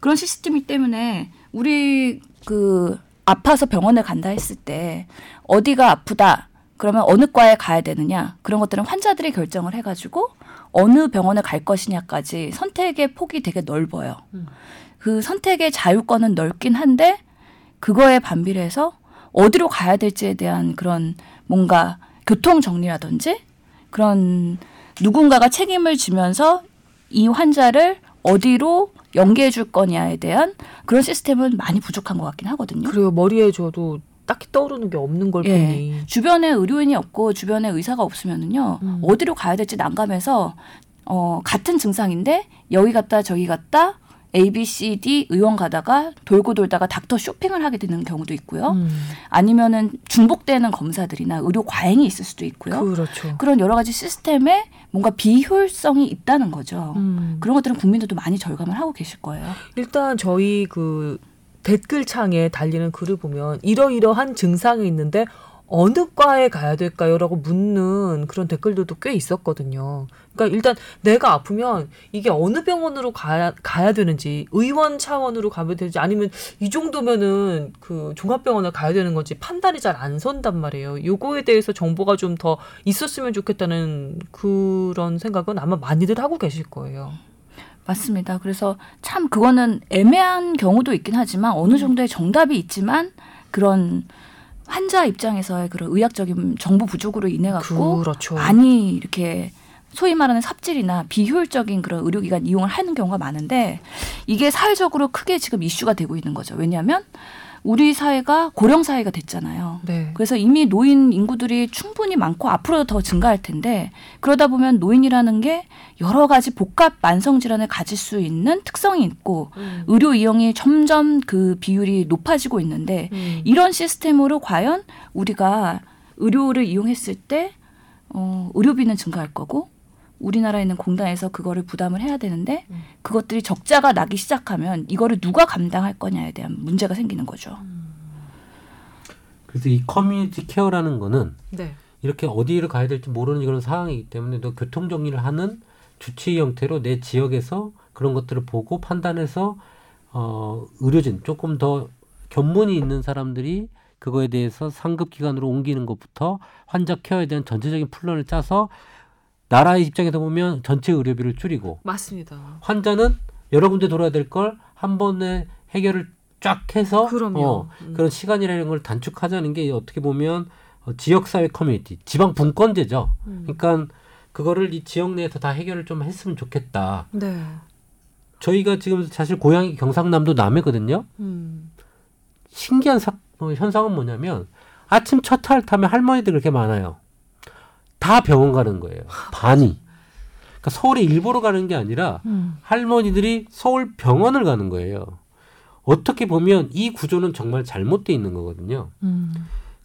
그런 시스템이 때문에 우리 그 아파서 병원을 간다 했을 때 어디가 아프다 그러면 어느 과에 가야 되느냐 그런 것들은 환자들이 결정을 해가지고 어느 병원을 갈 것이냐까지 선택의 폭이 되게 넓어요. 음. 그 선택의 자유권은 넓긴 한데 그거에 반비례해서 어디로 가야 될지에 대한 그런 뭔가 교통 정리라든지 그런 누군가가 책임을 지면서 이 환자를 어디로 연계해 줄 거냐에 대한 그런 시스템은 많이 부족한 것 같긴 하거든요. 그래요. 머리에 저도 딱히 떠오르는 게 없는 걸 예. 보니. 주변에 의료인이 없고 주변에 의사가 없으면은요 음. 어디로 가야 될지 난감해서 어 같은 증상인데 여기 갔다 저기 갔다 A, B, C, D 의원 가다가 돌고 돌다가 닥터 쇼핑을 하게 되는 경우도 있고요. 음. 아니면은 중복되는 검사들이나 의료 과잉이 있을 수도 있고요. 그렇죠. 그런 여러 가지 시스템에 뭔가 비효율성이 있다는 거죠. 음. 그런 것들은 국민들도 많이 절감을 하고 계실 거예요. 일단 저희 그 댓글창에 달리는 글을 보면 이러이러한 증상이 있는데 어느 과에 가야 될까요?라고 묻는 그런 댓글들도 꽤 있었거든요. 그러니까 일단 내가 아프면 이게 어느 병원으로 가야 가야 되는지 의원 차원으로 가면 되는지 아니면 이 정도면은 그 종합병원을 가야 되는 건지 판단이 잘 안 선단 말이에요. 요거에 대해서 정보가 좀 더 있었으면 좋겠다는 그런 생각은 아마 많이들 하고 계실 거예요. 맞습니다. 그래서 참 그거는 애매한 경우도 있긴 하지만 어느 정도의 정답이 있지만 그런 환자 입장에서의 그런 의학적인 정보 부족으로 인해 갖고 그렇죠. 많이 이렇게 소위 말하는 삽질이나 비효율적인 그런 의료기관 이용을 하는 경우가 많은데 이게 사회적으로 크게 지금 이슈가 되고 있는 거죠. 왜냐하면 우리 사회가 고령 사회가 됐잖아요. 네. 그래서 이미 노인 인구들이 충분히 많고 앞으로도 더 증가할 텐데 그러다 보면 노인이라는 게 여러 가지 복합 만성 질환을 가질 수 있는 특성이 있고 음. 의료 이용이 점점 그 비율이 높아지고 있는데 음. 이런 시스템으로 과연 우리가 의료를 이용했을 때 어, 의료비는 증가할 거고 우리나라에 있는 공단에서 그거를 부담을 해야 되는데 음. 그것들이 적자가 나기 시작하면 이거를 누가 감당할 거냐에 대한 문제가 생기는 거죠. 그래서 이 커뮤니티 케어라는 거는 네. 이렇게 어디를 가야 될지 모르는 그런 상황이기 때문에 또 교통 정리를 하는 주치 형태로 내 지역에서 그런 것들을 보고 판단해서 어 의료진 조금 더 견문이 있는 사람들이 그거에 대해서 상급 기관으로 옮기는 것부터 환자 케어에 대한 전체적인 플랜을 짜서 나라의 입장에서 보면 전체 의료비를 줄이고 맞습니다. 환자는 여러 군데 돌아야 될 걸 한 번에 해결을 쫙 해서 그럼요. 어, 음. 그런 시간이라는 걸 단축하자는 게 어떻게 보면 어, 지역사회 커뮤니티, 지방 분권제죠. 음. 그러니까 그거를 이 지역 내에서 다 해결을 좀 했으면 좋겠다. 네. 저희가 지금 사실 고향이 경상남도 남해거든요. 음. 신기한 사, 어, 현상은 뭐냐면 아침 첫 타를 타면 할머니들 그렇게 많아요. 다 병원 가는 거예요. 반이. 그러니까 서울에 일부러 가는 게 아니라 음. 할머니들이 서울 병원을 가는 거예요. 어떻게 보면 이 구조는 정말 잘못돼 있는 거거든요. 음.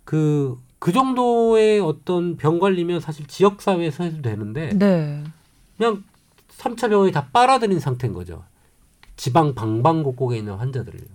그, 그 정도의 어떤 병 관리면 사실 지역 사회에서 해도 되는데 네. 그냥 3차 병원이 다 빨아들인 상태인 거죠. 지방 방방곡곡에 있는 환자들을요.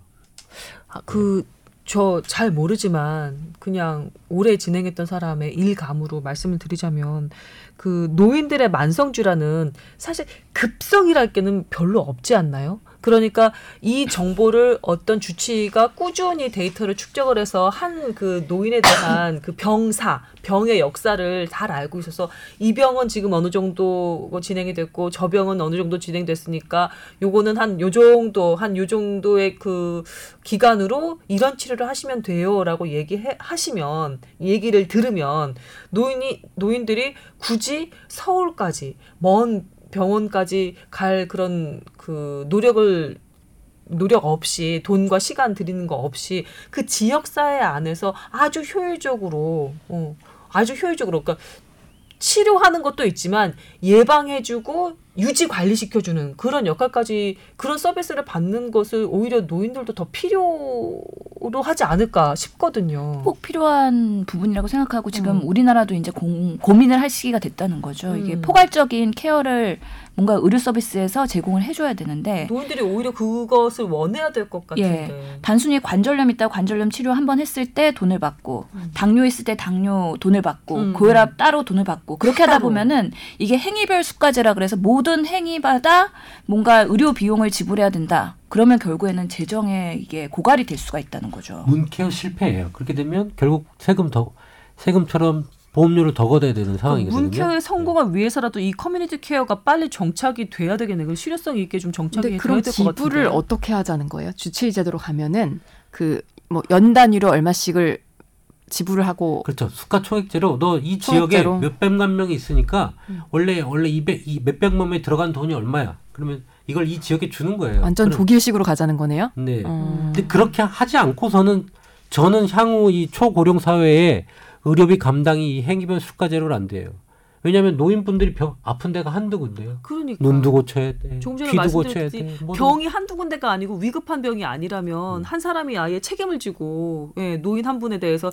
아, 그, 저 잘 모르지만 그냥 오래 진행했던 사람의 일감으로 말씀을 드리자면 그 노인들의 만성 질환은 사실 급성이랄 게는 별로 없지 않나요? 그러니까 이 정보를 어떤 주치의가 꾸준히 데이터를 축적을 해서 한 그 노인에 대한 그 병사, 병의 역사를 잘 알고 있어서 이 병은 지금 어느 정도 진행이 됐고 저 병은 어느 정도 진행됐으니까 요거는 한 요 정도 한 요 정도의 그 기간으로 이런 치료를 하시면 돼요라고 얘기해 하시면 얘기를 들으면 노인이 노인들이 굳이 서울까지 먼 병원까지 갈 그런 그 노력을 노력 없이 돈과 시간 들이는 거 없이 그 지역 사회 안에서 아주 효율적으로 어, 아주 효율적으로. 그러니까 치료하는 것도 있지만 예방해주고 유지 관리시켜주는 그런 역할까지 그런 서비스를 받는 것을 오히려 노인들도 더 필요로 하지 않을까 싶거든요. 꼭 필요한 부분이라고 생각하고 지금 음. 우리나라도 이제 공, 고민을 할 시기가 됐다는 거죠. 이게 음. 포괄적인 케어를 뭔가 의료 서비스에서 제공을 해줘야 되는데 노인들이 오히려 그것을 원해야 될 것 같은데. 예. 단순히 관절염 있다 관절염 치료 한 번 했을 때 돈을 받고 당뇨 있을 때 당뇨 돈을 받고 음. 고혈압 따로 돈을 받고 그렇게 하다 따로. 보면은 이게 행위별 수가제라 그래서 모든 행위마다 뭔가 의료 비용을 지불해야 된다. 그러면 결국에는 재정에 이게 고갈이 될 수가 있다는 거죠. 문케어 실패예요. 그렇게 되면 결국 세금 더 세금처럼 보험료를 더 걷어야 되는 상황이거든요. 문케어의 성공을 위해서라도 이 커뮤니티 케어가 빨리 정착이 돼야 되겠네. 그 실효성 있게 좀 정착이 돼야 그럼 될것 같은데. 지불을 어떻게 하자는 거예요? 주치의 제도로 가면은 그 뭐 연 단위로 얼마씩을 지불을 하고 그렇죠. 수가 총액제로 너 이 지역에. 몇백만 명이 있으니까 음. 원래 원래 200, 이 몇백만 명이 들어간 돈이 얼마야? 그러면 이걸 이 지역에 주는 거예요. 완전 그럼- 독일식으로 가자는 거네요. 네. 음. 근데 그렇게 하지 않고서는 저는 향후 이 초고령 사회에 의료비 감당이 이 행위별 수가 제로는 안 돼요. 왜냐하면 노인분들이 병 아픈 데가 한두 군데요. 그러니까 눈도 고쳐야 돼, 귀도 고쳐야 돼. 뭐든. 병이 한두 군데가 아니고 위급한 병이 아니라면 음. 한 사람이 아예 책임을 지고 예, 노인 한 분에 대해서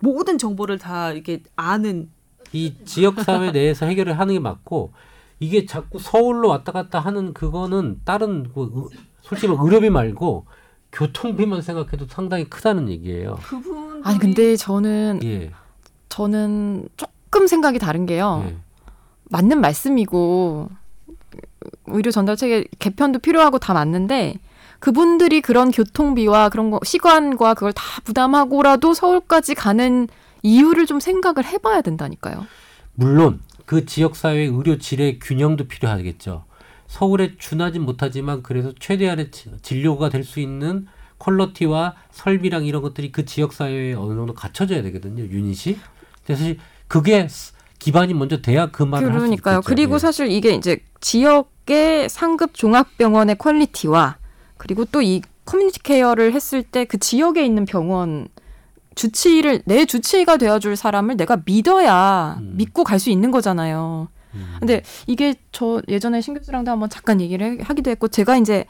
모든 정보를 다 이렇게 아는 이 지역 사회 내에서 해결을 하는 게 맞고 이게 자꾸 서울로 왔다 갔다 하는 그거는 다른 그 의- 솔직히 의료비 말고 교통비만 생각해도 상당히 크다는 얘기예요. 그분 아니 근데 저는 예. 저는 조금 생각이 다른 게요. 예. 맞는 말씀이고 의료 전달 체계 개편도 필요하고 다 맞는데 그분들이 그런 교통비와 그런 거 시간과 그걸 다 부담하고라도 서울까지 가는 이유를 좀 생각을 해봐야 된다니까요. 물론 그 지역 사회의 의료 질의 균형도 필요하겠죠. 서울에 준하진 못하지만 그래서 최대한의 지- 진료가 될 수 있는 퀄러티와 설비랑 이런 것들이 그 지역 사회에 어느 정도 갖춰져야 되거든요. 유닛이. 그래서 그게 스- 기반이 먼저 돼야 그 말을 할수 그러니까요. 있겠죠. 그리고 예. 사실 이게 이제 지역의 상급 종합병원의 quality와 그리고 또 이 커뮤니티 케어를 했을 때 그 지역에 있는 병원 주치의를 내 주치의가 되어줄 사람을 내가 믿어야 음. 믿고 갈 수 있는 거잖아요. 음. 근데 이게 저 예전에 신 교수랑도 한번 잠깐 얘기를 해- 하기도 했고 제가 이제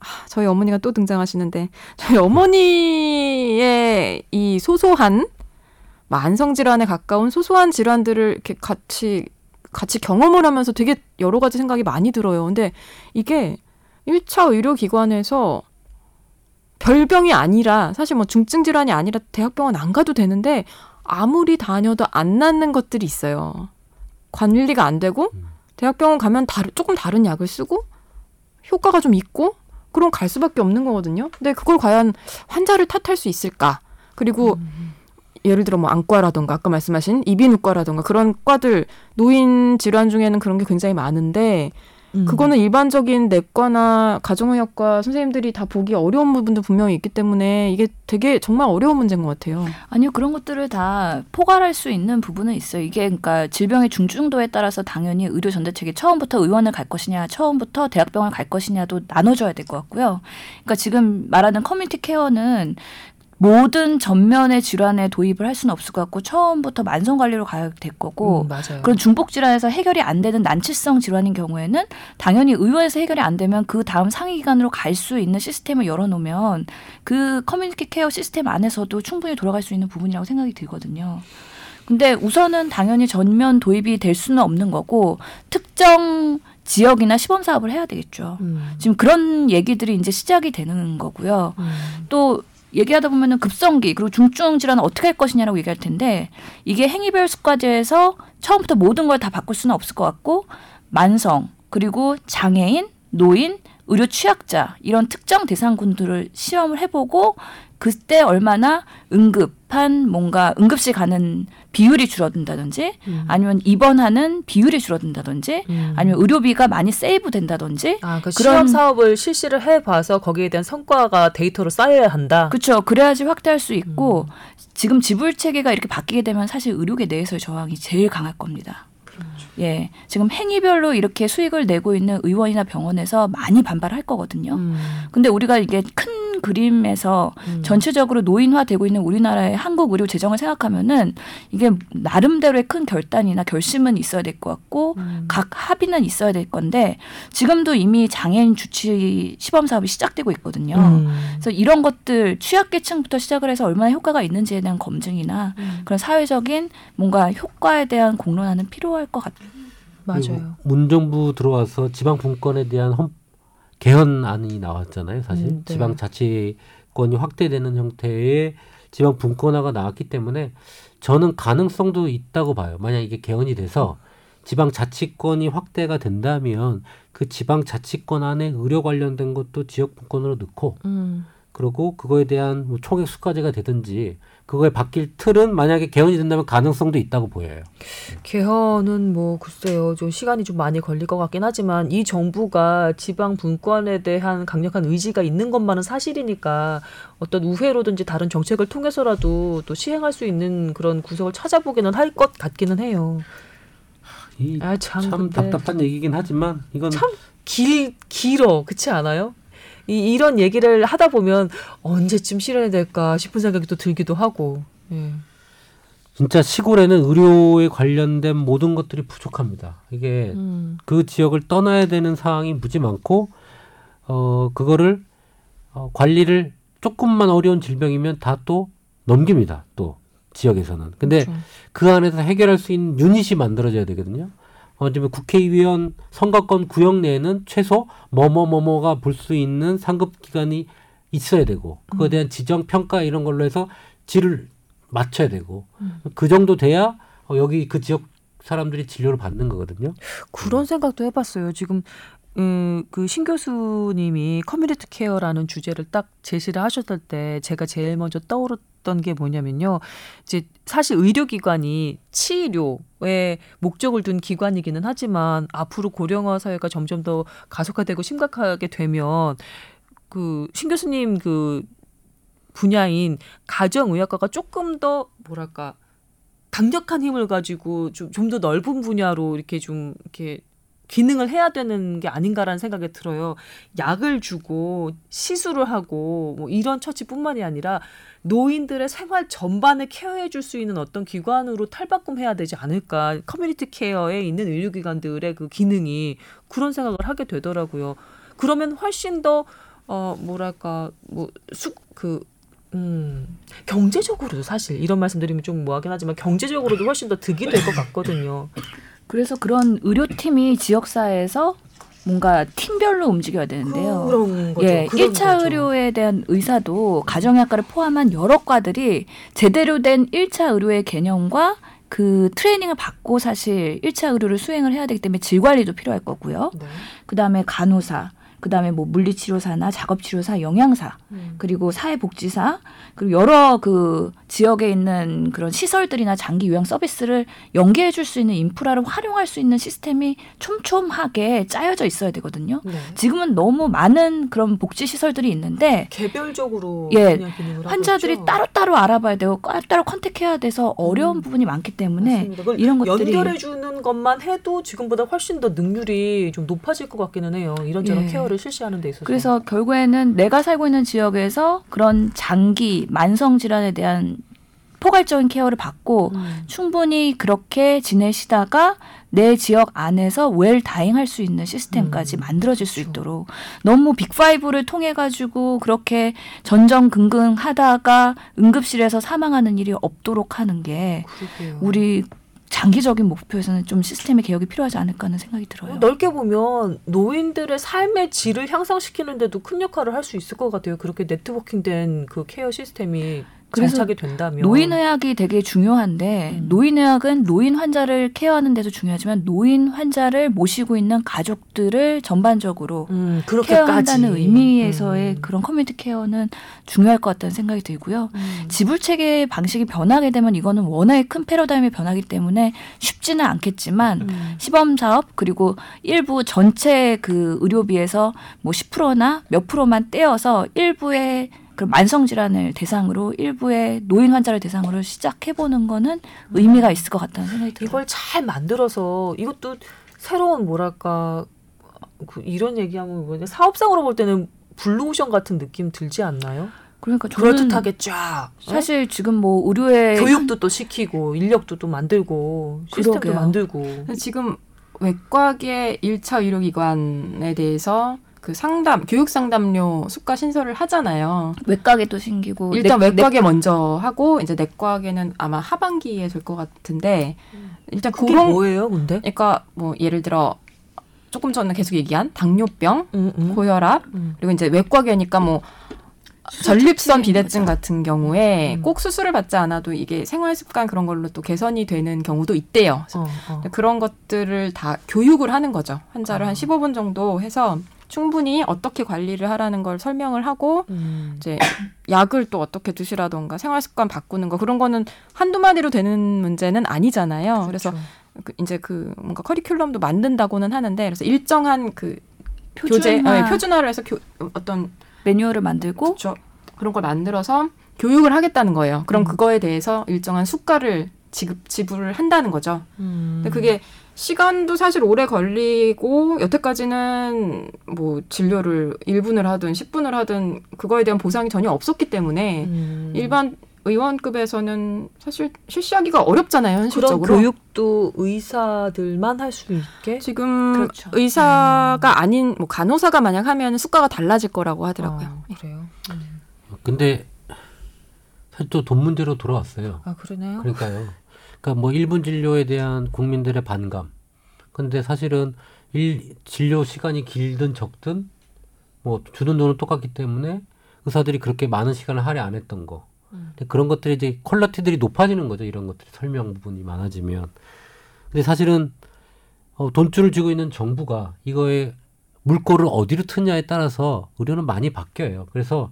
아, 저희 어머니가 또 등장하시는데 저희 어머니의 이 소소한 만성 질환에 가까운 소소한 질환들을 이렇게 같이 같이 경험을 하면서 되게 여러 가지 생각이 많이 들어요. 근데 이게 1차 의료기관에서 별병이 아니라 사실 뭐 중증 질환이 아니라 대학병원 안 가도 되는데 아무리 다녀도 안 낫는 것들이 있어요. 관리가 안 되고 음. 대학병원 가면 다르, 조금 다른 약을 쓰고 효과가 좀 있고 그럼 갈 수밖에 없는 거거든요. 근데 그걸 과연 환자를 탓할 수 있을까? 그리고 예를 들어 뭐 안과라던가 아까 말씀하신 이비인후과라던가 그런 과들 노인 질환 중에는 그런 게 굉장히 많은데 음. 그거는 일반적인 내과나 가정의학과 선생님들이 다 보기 어려운 부분도 분명히 있기 때문에 이게 되게 정말 어려운 문제인 것 같아요. 아니요 그런 것들을 다 포괄할 수 있는 부분은 있어요. 이게 그러니까 질병의 중증도에 따라서 당연히 의료 전대책이 처음부터 의원을 갈 것이냐, 처음부터 대학병원을 갈 것이냐도 나눠져야 될 것 같고요. 그러니까 지금 말하는 커뮤니티 케어는 모든 전면의 질환에 도입을 할 수는 없을 것 같고 처음부터 만성 관리로 가야 될 거고 음. 그런 중복 질환에서 해결이 안 되는 난치성 질환인 경우에는 당연히 의원에서 해결이 안 되면 그 다음 상위 기관으로 갈 수 있는 시스템을 열어놓으면 그 커뮤니티 케어 시스템 안에서도 충분히 돌아갈 수 있는 부분이라고 생각이 들거든요. 근데 우선은 당연히 전면 도입이 될 수는 없는 거고 특정 지역이나 시범 사업을 해야 되겠죠. 음. 지금 그런 얘기들이 이제 시작이 되는 거고요. 음. 또 얘기하다 보면은 급성기 그리고 중증 질환을 어떻게 할 것이냐라고 얘기할 텐데 이게 행위별 수과제에서 처음부터 모든 걸 다 바꿀 수는 없을 것 같고 만성 그리고 장애인 노인 의료 취약자 이런 특정 대상군들을 시험을 해보고 그때 얼마나 응급한 뭔가 응급실 가는 비율이 줄어든다든지 음. 아니면 입원하는 비율이 줄어든다든지 음. 아니면 의료비가 많이 세이브 된다든지 아, 그 그런- 사업을 실시를 해봐서 거기에 대한 성과가 데이터로 쌓여야 한다. 그렇죠. 그래야지 확대할 수 음. 있고 지금 지불 체계가 이렇게 바뀌게 되면 사실 의료계 내에서의 저항이 제일 강할 겁니다. 그렇죠. 예, 지금 행위별로 이렇게 수익을 내고 있는 의원이나 병원에서 많이 반발할 거거든요. 음. 근데 우리가 이게 큰 그림에서 음. 전체적으로 노인화되고 있는 우리나라의 한국 의료 재정을 생각하면은 이게 나름대로의 큰 결단이나 결심은 있어야 될 것 같고 음. 각 합의는 있어야 될 건데 지금도 이미 장애인 주치 시범 사업이 시작되고 있거든요. 음. 그래서 이런 것들 취약계층부터 시작을 해서 얼마나 효과가 있는지에 대한 검증이나 음. 그런 사회적인 뭔가 효과에 대한 공론화는 필요할 것 같아요. 맞아요. 문정부 들어와서 지방 분권에 대한 헌, 개헌안이 나왔잖아요. 사실 음, 네. 지방 자치권이 확대되는 형태의 지방 분권화가 나왔기 때문에 저는 가능성도 있다고 봐요. 만약 이게 개헌이 돼서 지방 자치권이 확대가 된다면 그 지방 자치권 안에 의료 관련된 것도 지역 분권으로 넣고 음. 그리고 그거에 대한 뭐 총액 수과제가 되든지 그거에 바뀔 틀은 만약에 개헌이 된다면 가능성도 있다고 보여요. 개헌은 뭐 글쎄요 좀 시간이 좀 많이 걸릴 것 같긴 하지만 이 정부가 지방 분권에 대한 강력한 의지가 있는 것만은 사실이니까 어떤 우회로든지 다른 정책을 통해서라도 또 시행할 수 있는 그런 구석을 찾아보기는 할 것 같기는 해요. 이아참 참 답답한 얘기긴 하지만 이건 참 길 길어 그렇지 않아요? 이 이런 얘기를 하다 보면 언제쯤 실현이 될까 싶은 생각이 또 들기도 하고. 예. 진짜 시골에는 의료에 관련된 모든 것들이 부족합니다. 이게 음. 그 지역을 떠나야 되는 상황이 무지 많고 어 그거를 어, 관리를 조금만 어려운 질병이면 다 또 넘깁니다. 또 지역에서는. 근데 그렇죠. 그 안에서 해결할 수 있는 유닛이 만들어져야 되거든요. 어, 지금 국회의원 선거권 구역 내에는 최소 뭐뭐뭐뭐가 볼 수 있는 상급 기관이 있어야 되고 그거에 대한 지정 평가 이런 걸로 해서 질을 맞춰야 되고 음. 그 정도 돼야 어, 여기 그 지역 사람들이 진료를 받는 거거든요. 그런 생각도 해봤어요. 지금 음, 그신 교수님이 커뮤니티 케어라는 주제를 딱 제시를 하셨을 때 제가 제일 먼저 떠오르던 게 뭐냐면요. 이제 사실 의료기관이 치료에 목적을 둔 기관이기는 하지만 앞으로 고령화 사회가 점점 더 가속화되고 심각하게 되면 그 신 교수님 그 분야인 가정의학과가 조금 더 뭐랄까 강력한 힘을 가지고 좀 좀 더 넓은 분야로 이렇게 좀 이렇게 기능을 해야 되는 게 아닌가라는 생각이 들어요. 약을 주고 시술을 하고 뭐 이런 처치뿐만이 아니라 노인들의 생활 전반을 케어해 줄 수 있는 어떤 기관으로 탈바꿈해야 되지 않을까. 커뮤니티 케어에 있는 의료기관들의 그 기능이 그런 생각을 하게 되더라고요. 그러면 훨씬 더 어 뭐랄까 뭐 숙 그 음, 경제적으로도 사실 이런 말씀드리면 좀 뭐하긴 하지만 경제적으로도 훨씬 더 득이 될 것 같거든요. 그래서 그런 의료팀이 지역사회에서 뭔가 팀별로 움직여야 되는데요. 그런 거죠. 예, 그런 1차 거죠. 의료에 대한 의사도 가정의학과를 포함한 여러 과들이 제대로 된 1차 의료의 개념과 그 트레이닝을 받고 사실 1차 의료를 수행을 해야 되기 때문에 질 관리도 필요할 거고요. 네. 그다음에 간호사, 그다음에 뭐 물리치료사나 작업치료사, 영양사, 음. 그리고 사회복지사, 그리고 여러 그 지역에 있는 그런 시설들이나 장기 요양 서비스를 연계해 줄 수 있는 인프라를 활용할 수 있는 시스템이 촘촘하게 짜여져 있어야 되거든요. 네. 지금은 너무 많은 그런 복지 시설들이 있는데 개별적으로 예, 환자들이. 따로따로 알아봐야 되고 따로 컨택해야 돼서 어려운 음. 부분이 많기 때문에 이런 것들이 연결해 주는 것만 해도 지금보다 훨씬 더 능률이 좀 높아질 것 같기는 해요. 이런저런 예. 케어를 실시하는 데 있어서. 그래서 결국에는 내가 살고 있는 지역 에서 그런 장기 만성 질환에 대한 포괄적인 케어를 받고 음. 충분히 그렇게 지내시다가 내 지역 안에서 웰 다잉할 수 있는 시스템까지 음, 만들어질 수 그렇죠. 있도록 너무 빅파이브를 통해 가지고 그렇게 전전긍긍 하다가 응급실에서 사망하는 일이 없도록 하는 게 그러게요. 우리 장기적인 목표에서는 좀 시스템의 개혁이 필요하지 않을까 하는 생각이 들어요. 넓게 보면 노인들의 삶의 질을 향상시키는데도 큰 역할을 할 수 있을 것 같아요. 그렇게 networking된 그 케어 시스템이 그래서 된다면 노인의학이 되게 중요한데 음. 노인의학은 노인 환자를 케어하는 데도 중요하지만 노인 환자를 모시고 있는 가족들을 전반적으로 음, 케어한다는 의미에서의 음. 그런 커뮤니티 케어는 중요할 것 같다는 생각이 들고요. 음. 지불 체계 방식이 변하게 되면 이거는 워낙에 큰 패러다임이 변하기 때문에 쉽지는 않겠지만 음. 시범 사업 그리고 일부 전체 그 의료비에서 뭐 10%나 몇 프로만 떼어서 일부의 그 만성 질환을 대상으로 일부의 노인 환자를 대상으로 시작해 보는 거는 의미가 있을 것 같다는 생각이 들어요. 이걸 잘 만들어서 이것도 새로운 뭐랄까 그 이런 얘기하면 뭐냐 사업상으로 볼 때는 블루오션 같은 느낌 들지 않나요? 그러니까 그럴듯하게 쫙 어? 사실 지금 뭐 의료의 교육도 또 시키고 인력도 또 만들고 시스템도 그러게요. 만들고 지금 외과계 1차 의료기관에 대해서 그 상담, 교육 상담료 수가 신설을 하잖아요. 외과계도 생기고 일단 내- 외과계 먼저 하고 이제 내과계는 아마 하반기에 될 것 같은데 일단 그게 그런 뭐예요, 근데? 그러니까 뭐 예를 들어 조금 전에 계속 얘기한 당뇨병, 음, 음. 고혈압 음. 그리고 이제 외과계니까 뭐 전립선 비대증 같은 경우에 음. 꼭 수술을 받지 않아도 이게 생활 습관 그런 걸로 또 개선이 되는 경우도 있대요. 어, 어. 그런 것들을 다 교육을 하는 거죠. 환자를 아. 한 15분 정도 해서 충분히 어떻게 관리를 하라는 걸 설명을 하고 음. 이제 약을 또 어떻게 드시라던가 생활 습관 바꾸는 거 그런 거는 한두 마디로 되는 문제는 아니잖아요. 그래서 그렇죠. 그 이제 그 뭔가 커리큘럼도 만든다고는 하는데 그래서 일정한 그 표준화, 교재 아니, 표준화를 해서 교, 어떤 매뉴얼을 만들고 저, 그런 걸 만들어서 교육을 하겠다는 거예요. 그럼 음. 그거에 대해서 일정한 수가를 지급 지불을 한다는 거죠. 음. 근데 그게 시간도 사실 오래 걸리고 여태까지는 뭐 진료를 1분을 하든 10분을 하든 그거에 대한 보상이 전혀 없었기 때문에 음. 일반 의원급에서는 사실 실시하기가 어렵잖아요, 그런 현실적으로. 교육도 의사들만 할 수 있게 지금 그렇죠. 의사가 아닌 뭐 간호사가 만약 하면 수가가 달라질 거라고 하더라고요. 아, 그래요. 음. 근데 사실 또 돈 문제로 돌아왔어요. 아 그러네요. 그러니까요. 그러니까 뭐 일분 진료에 대한 국민들의 반감. 근데 사실은 일, 진료 시간이 길든 적든 뭐 주는 돈은 똑같기 때문에 의사들이 그렇게 많은 시간을 할애 안 했던 거. 음. 근데 그런 것들이 이제 퀄리티들이 높아지는 거죠. 이런 것들이 설명 부분이 많아지면. 근데 사실은 어, 돈줄을 쥐고 있는 정부가 이거에 물꼬를 어디로 트냐에 따라서 의료는 많이 바뀌어요. 그래서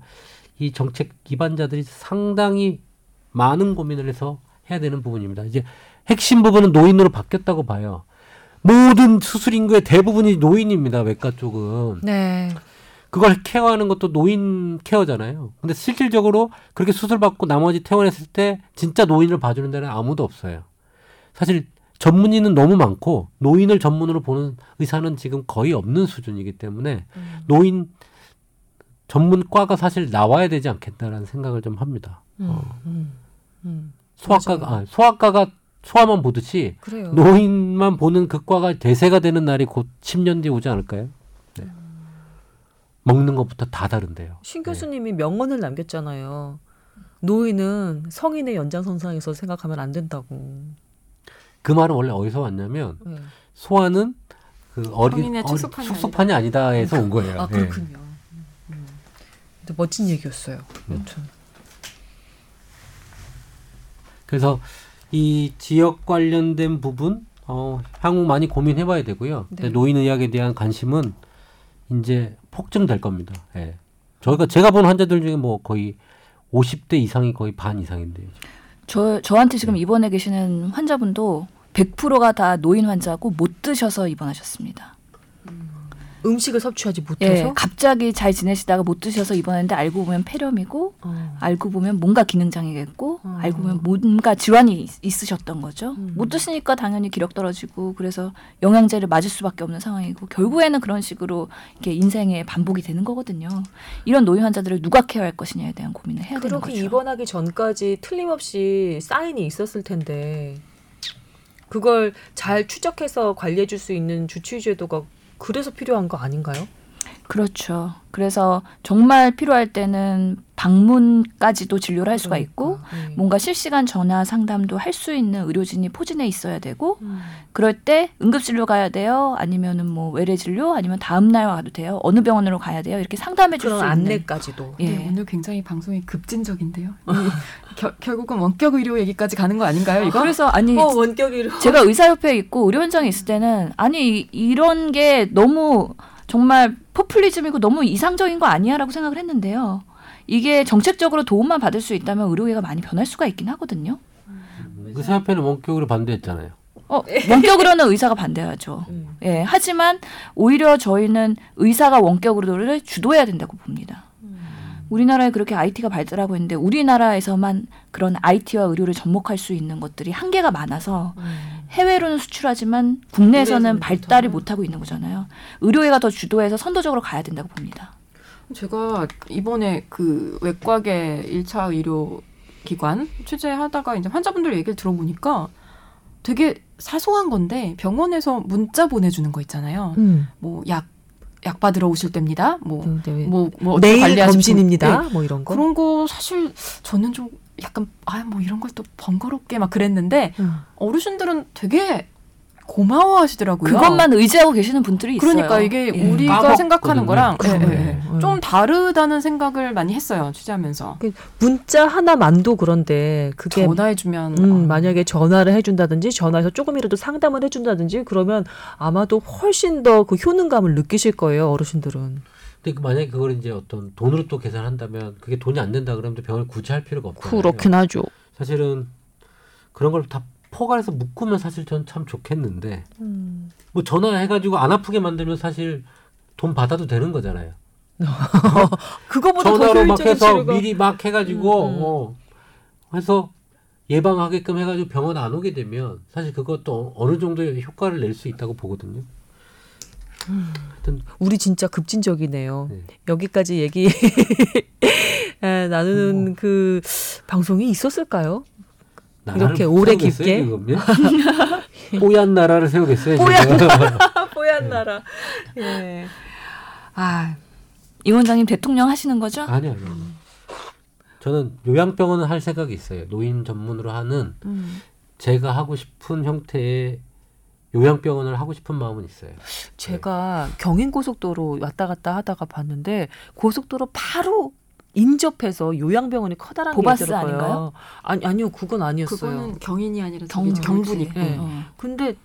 이 정책 기반자들이 상당히 많은 고민을 해서 해야 되는 부분입니다. 이제 핵심 부분은 노인으로 바뀌었다고 봐요. 모든 수술 인구의 대부분이 노인입니다. 외과 쪽은. 네. 그걸 케어하는 것도 노인 케어잖아요. 근데 실질적으로 그렇게 수술 받고 나머지 퇴원했을 때 진짜 노인을 봐주는 데는 아무도 없어요. 사실 전문의는 너무 많고 노인을 전문으로 보는 의사는 지금 거의 없는 수준이기 때문에 음. 노인 전문과가 사실 나와야 되지 않겠다라는 생각을 좀 합니다. 음, 어. 음, 음. 소아과가. 아, 소아과가 소아만 보듯이 그래요. 노인만 보는 그 과가 대세가 되는 날이 곧 10년 뒤에 오지 않을까요? 네. 먹는 것부터 다 다른데요. 신 교수님이 명언을 남겼잖아요. 노인은 성인의 연장선상에서 생각하면 안 된다고. 그 말은 원래 어디서 왔냐면 네. 소아는 그 어린 성인의 어리- 축소판이 축소판이 아니다에서 온 거예요. 아 예. 그렇군요. 음, 음. 멋진 얘기였어요. 음. 여튼. 그래서 이 지역 관련된 부분 어, 향후 많이 고민해 봐야 되고요. 근데 네. 노인 의학에 대한 관심은 이제 폭증될 겁니다. 예. 저희가 제가 본 환자들 중에 뭐 거의 50대 이상이 거의 반 이상인데요. 저 저한테 지금 입원해 계시는 환자분도 100%가 다 노인 환자고 못 드셔서 입원하셨습니다. 음식을 섭취하지 예, 못해서. 갑자기 잘 지내시다가 못 드셔서 입원했는데 알고 보면 폐렴이고 어. 알고 보면 뭔가 기능 장애겠고 어. 알고 보면 뭔가 질환이 있- 있으셨던 거죠. 음. 못 드시니까 당연히 기력 떨어지고 그래서 영양제를 맞을 수밖에 없는 상황이고 결국에는 그런 식으로 이게 인생의 반복이 되는 거거든요. 이런 노인 환자들을 누가 케어할 것이냐에 대한 고민을 해야 되는 그렇게 거죠. 입원하기 전까지 틀림없이 사인이 있었을 텐데 그걸 잘 추적해서 관리해 줄 수 있는 주치의 제도가 그래서 필요한 거 아닌가요? 그렇죠. 그래서 정말 필요할 때는 방문까지도 진료를 할 수가 있고 네. 뭔가 실시간 전화 상담도 할 수 있는 의료진이 포진해 있어야 되고 음. 그럴 때 응급진료 가야 돼요 아니면은 뭐 외래 진료 아니면 다음 날 와도 돼요 어느 병원으로 가야 돼요 이렇게 상담해 줄 수 있는 안내까지도. 예. 네, 오늘 굉장히 방송이 급진적인데요. 이 겨- 결국은 원격 의료 얘기까지 가는 거 아닌가요? 이거? 그래서 아니 어 원격이로. 제가 의사협회에 있고 의료 현장에 있을 때는 아니 이- 이런 게 너무 정말 포퓰리즘이고 너무 이상적인 거 아니야라고 생각을 했는데요. 이게 정책적으로 도움만 받을 수 있다면 의료계가 많이 변할 수가 있긴 하거든요. 의사협회는 원격으로 반대했잖아요. 어, 원격으로는 의사가 반대하죠. 음. 예, 하지만 오히려 저희는 의사가 원격으로를 주도해야 된다고 봅니다. 우리나라에 그렇게 IT가 발달하고 있는데 우리나라에서만 그런 IT와 의료를 접목할 수 있는 것들이 한계가 많아서 해외로는 수출하지만 국내에서는 못하는. 못하고 있는 거잖아요. 의료계가 더 주도해서 선도적으로 가야 된다고 봅니다. 제가 이번에 그 외과계 1차 의료 기관 취재하다가 이제 환자분들 얘기를 들어보니까 되게 사소한 건데 병원에서 문자 보내주는 거 있잖아요. 음. 뭐약 약 받으러 오실 때입니다. 뭐 네. 뭐뭐 어떻게 내일. 분- 네. 뭐 이런 거. 그런 거 사실 저는 좀 약간 아 뭐 이런 걸 또 번거롭게 막 그랬는데 음. 어르신들은 되게 고마워하시더라고요. 그것만 의지하고 계시는 분들이 있어요. 그러니까 이게 예. 우리가. 생각하는 거랑 예, 예, 예. 좀 다르다는 생각을 많이 했어요 취재하면서 문자 하나만도 그런데 그게 전화해주면 음, 어, 만약에 전화를 해준다든지 전화해서 조금이라도 상담을 해준다든지 그러면 아마도 훨씬 더 그 효능감을 느끼실 거예요 어르신들은. 근데 그 만약에 그걸 이제 어떤 돈으로 또 계산한다면 그게 돈이 안 된다 그러면 또 병원을 굳이 할 필요가 없잖아요. 하죠. 사실은 그런 걸 다 포괄해서 묶으면 사실 전 참 좋겠는데 음. 뭐 전화해가지고 안 아프게 만들면 사실 돈 받아도 되는 거잖아요. 그거보다 더 전화로 막 해서 치료가 미리 막 해가지고 음, 음. 어, 해서 예방하게끔 해가지고 병원 안 오게 되면 사실 그것도 어느 정도의 효과를 낼 수 있다고 보거든요. 하여튼 우리 진짜 급진적이네요. 네. 여기까지 얘기 에, 나누는 음. 그 방송이 있었을까요? 이렇게 오래 깊게? 뽀얀 나라를 세우겠어요. 뽀얀? 뽀얀 나라. 예. 아, 이 원장님 대통령 하시는 거죠? 아니 아니. 저는 요양병원을 할 생각이 있어요. 노인 전문으로 하는 음. 제가 하고 싶은 형태의 요양병원을 하고 싶은 마음은 있어요. 제가 경인 고속도로 왔다 갔다 하다가 봤는데 고속도로 바로 인접해서 요양병원이 커다란 보바스 게. 아닌가요? 아니 아니요, 그건 아니었어요. 그거는 경인이 아니라 경- 그렇지. 네. 어. 근데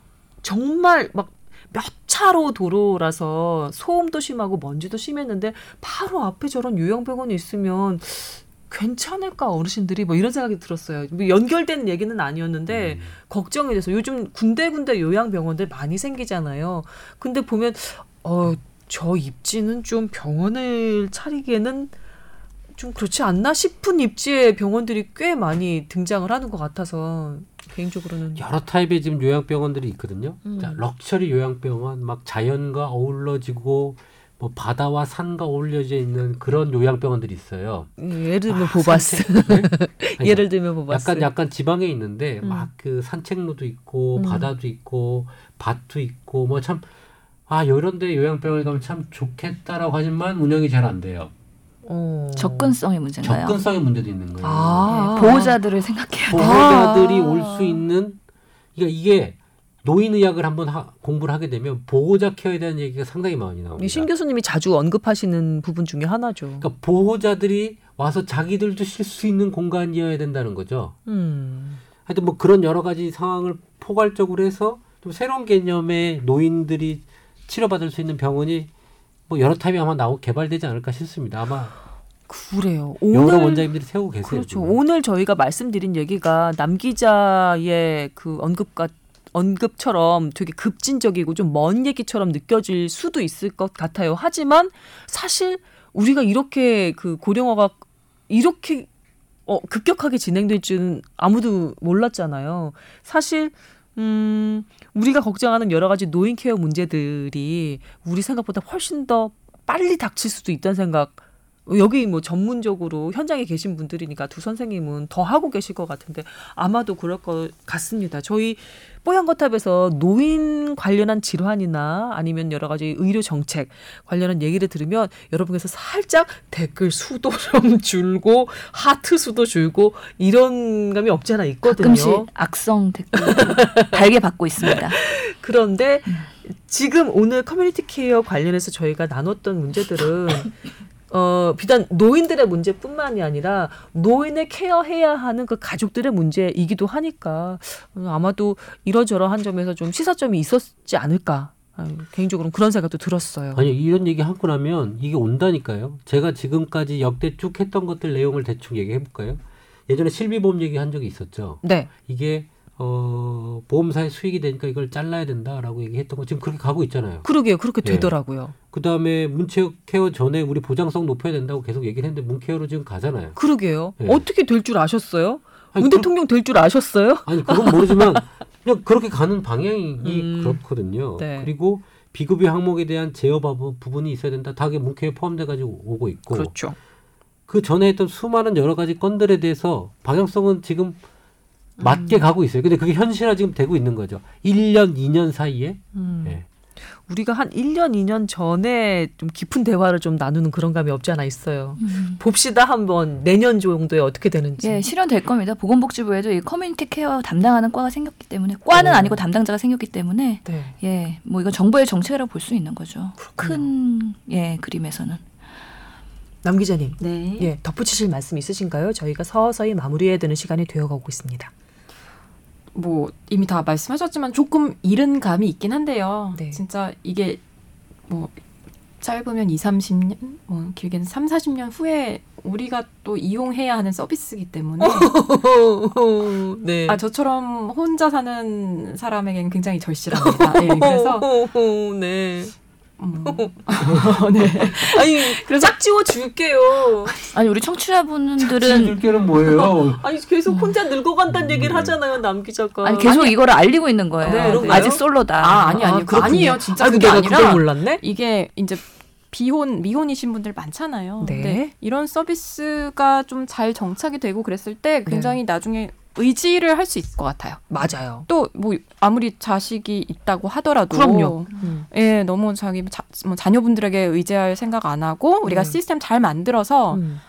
정말 막 몇 차로 도로라서 소음도 심하고 먼지도 심했는데 바로 앞에 저런 요양병원이 있으면 괜찮을까 어르신들이 뭐 이런 생각이 들었어요. 뭐 연결된 얘기는 아니었는데 음. 걱정이 돼서 요즘 군데군데 요양병원들 많이 생기잖아요. 근데 보면 어 저 입지는 좀 병원을 차리기에는 좀 그렇지 않나 싶은 입지의 병원들이 꽤 많이 등장을 하는 것 같아서 개인적으로는 여러 타입의 지금 요양병원들이 있거든요. 음. 자, 럭셔리 요양병원, 막 자연과 어울러지고 뭐 바다와 산과 어울려져 있는 그런 요양병원들이 있어요. 예를 들면 아, 보바스. 산책, 네? 아니, 예를 들면 보바스. 약간 약간 지방에 있는데 음. 막그 산책로도 있고 음. 바다도 있고 밭도 있고 뭐 참 아 이런데 요양병원에 가면 참 좋겠다라고 하지만 운영이 잘 안 돼요. 어. 접근성의 문제인가요? 접근성의 문제도 있는 거예요. 아. 네, 보호자들을 생각해야 돼요. 보호자들이 아. 올수 있는 그러니까 이게 노인의학을 한번 하- 공부를 하게 되면 보호자 케어에 대한 얘기가 상당히 많이 나옵니다. 신 교수님이 자주 언급하시는 부분 중에 하나죠. 그러니까 보호자들이 와서 자기들도 쉴 수 있는 공간이어야 된다는 거죠. 음. 하여튼 뭐 그런 여러 가지 상황을 포괄적으로 해서 좀 새로운 개념의 노인들이 치료받을 수 있는 병원이 뭐 여러 타입이 아마 나오 개발되지 않을까 싶습니다. 아마 그래요. 여러 오늘 원장님들이 세우고 계세요. 그렇죠. 지금. 오늘 저희가 말씀드린 얘기가 남 기자의 그 언급과 언급처럼 되게 급진적이고 좀 먼 얘기처럼 느껴질 수도 있을 것 같아요. 하지만 사실 우리가 이렇게 그 고령화가 이렇게 어, 급격하게 진행될 줄은 아무도 몰랐잖아요. 사실 음, 우리가 걱정하는 여러 가지 노인 케어 문제들이 우리 생각보다 훨씬 더 빨리 닥칠 수도 있다는 생각 여기 뭐 전문적으로 현장에 계신 분들이니까 두 선생님은 더 하고 계실 것 같은데 아마도 그럴 것 같습니다. 저희 뽀얀거탑에서 노인 관련한 질환이나 아니면 여러 가지 의료 정책 관련한 얘기를 들으면 여러분께서 살짝 댓글 수도 좀 줄고 하트 수도 줄고 이런 감이 없지 않아 있거든요. 가끔씩 악성 댓글 달게 받고 있습니다. 그런데 지금 오늘 커뮤니티 케어 관련해서 저희가 나눴던 문제들은 어, 비단 노인들의 문제뿐만이 아니라 노인을 케어해야 하는 그 가족들의 문제이기도 하니까 아마도 이러저러한 점에서 좀 시사점이 있었지 않을까. 아유, 개인적으로는 그런 생각도 들었어요. 아니 이런 얘기 하고 나면 이게 온다니까요. 제가 지금까지 역대 쭉 했던 것들 내용을 대충 얘기해 볼까요? 예전에 실비보험 얘기 한 적이 있었죠. 네. 이게 어 보험사의 수익이 되니까 이걸 잘라야 된다라고 얘기했던 거 지금 그렇게 가고 있잖아요. 그러게요. 그렇게 예. 되더라고요. 그 다음에 문케어 케어 전에 우리 보장성 높여야 된다고 계속 얘기를 했는데 문케어로 지금 가잖아요. 그러게요. 예. 어떻게 될 줄 아셨어요? 아니, 문 그- 대통령 될 줄 아셨어요? 아니 그건 모르지만 그냥 그렇게 가는 방향이 음. 그렇거든요. 네. 그리고 비급여 항목에 대한 제어 부- 부분이 있어야 된다. 다 그게 문케어에 포함돼 가지고 오고 있고 그렇죠. 그 전에 했던 수많은 여러 가지 건들에 대해서 방향성은 지금 음. 맞게 가고 있어요. 근데 그게 현실화 지금 되고 있는 거죠. 1년, 2년 사이에. 음. 예. 우리가 한 1년, 2년 전에 좀 깊은 대화를 좀 나누는 그런 감이 없지 않아 있어요. 봅시다 한번 내년 정도에 어떻게 되는지. 예, 실현될 겁니다. 보건복지부에도 이 커뮤니티 케어 담당하는 과가 생겼기 때문에 과는 어. 아니고 담당자가 생겼기 때문에 네. 예, 뭐 이건 정부의 정책이라고 볼 수 있는 거죠. 큰 예, 그림에서는. 남 기자님, 네. 예, 덧붙이실 말씀 있으신가요? 저희가 서서히 마무리해야 되는 시간이 되어가고 있습니다. 뭐 이미 다 말씀하셨지만 조금 이른 감이 있긴 한데요. 네. 진짜 이게 뭐 짧으면 2, 30년, 뭐 길게는 3, 40년 후에 우리가 또 이용해야 하는 서비스이기 때문에 네. 아 저처럼 혼자 사는 사람에겐 굉장히 절실합니다. 예, 그래서 네. 음, 네. 아니, 짝 지워 줄게요. 아니 우리 청취자분들은 줄게는 뭐예요? 아니 계속 혼자 늙어간다는 얘기를 하잖아요, 남 기자가. 아니 계속 이거를 알리고 있는 거예요. 네, 그런가요? 아직 솔로다. 아 아니 아니 그렇군요. 아니에요. 진짜 아이고, 그게 아니라 그걸 몰랐네. 이게 이제 비혼 미혼이신 분들 많잖아요. 네. 이런 서비스가 좀 잘 정착이 되고 그랬을 때 네. 굉장히 나중에 의지를 할 수 있을 것 같아요. 맞아요. 또 뭐 아무리 자식이 있다고 하더라도 그럼요. 음. 예, 너무 자기 자, 뭐 자녀분들에게 의지할 생각 안 하고 우리가 네. 시스템 잘 만들어서 음.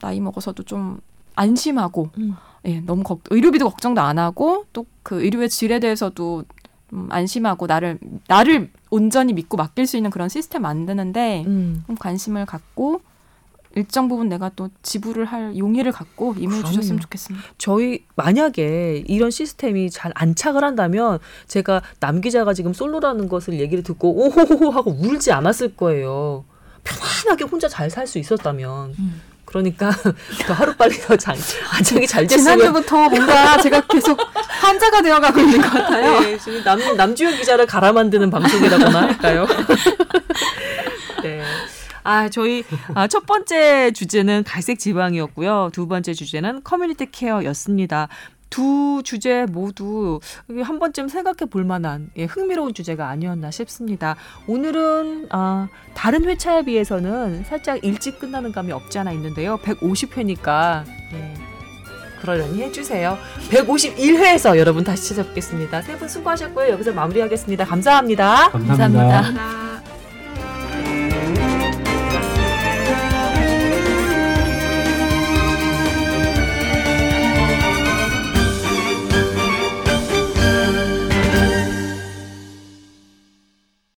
나이 먹어서도 좀 안심하고 음. 예, 너무 걱, 의료비도 걱정도 안 하고 또 그 의료의 질에 대해서도 좀 안심하고 나를 나를 온전히 믿고 맡길 수 있는 그런 시스템 만드는데 음. 좀 관심을 갖고 일정 부분 내가 또 지불을 할 용의를 갖고 임해. 주셨으면 좋겠습니다. 저희 만약에 이런 시스템이 잘 안착을 한다면 제가 남 기자가 지금 솔로라는 것을 얘기를 듣고 오호호호 하고 울지 않았을 거예요. 편안하게 혼자 잘 살 수 있었다면. 음. 그러니까 더 하루 빨리 더 장, 안착이 잘 됐으면. 지난주부터 뭔가 제가 계속 환자가 되어가고 있는 것 같아요. 네, 지금 남 남주현 기자를 갈아 만드는 방송이라고나 할까요? 네. 아, 저희 아, 첫 번째 주제는 갈색 지방이었고요. 두 번째 주제는 커뮤니티 케어였습니다. 두 주제 모두 한 번쯤 생각해 볼 만한 예, 흥미로운 주제가 아니었나 싶습니다. 오늘은 아, 다른 회차에 비해서는 살짝 일찍 끝나는 감이 없지 않아 있는데요. 150회니까 예, 그러려니 해주세요. 151회에서 여러분 다시 찾아뵙겠습니다. 세 분 수고하셨고요. 여기서 마무리하겠습니다. 감사합니다. 감사합니다. 감사합니다. 감사합니다.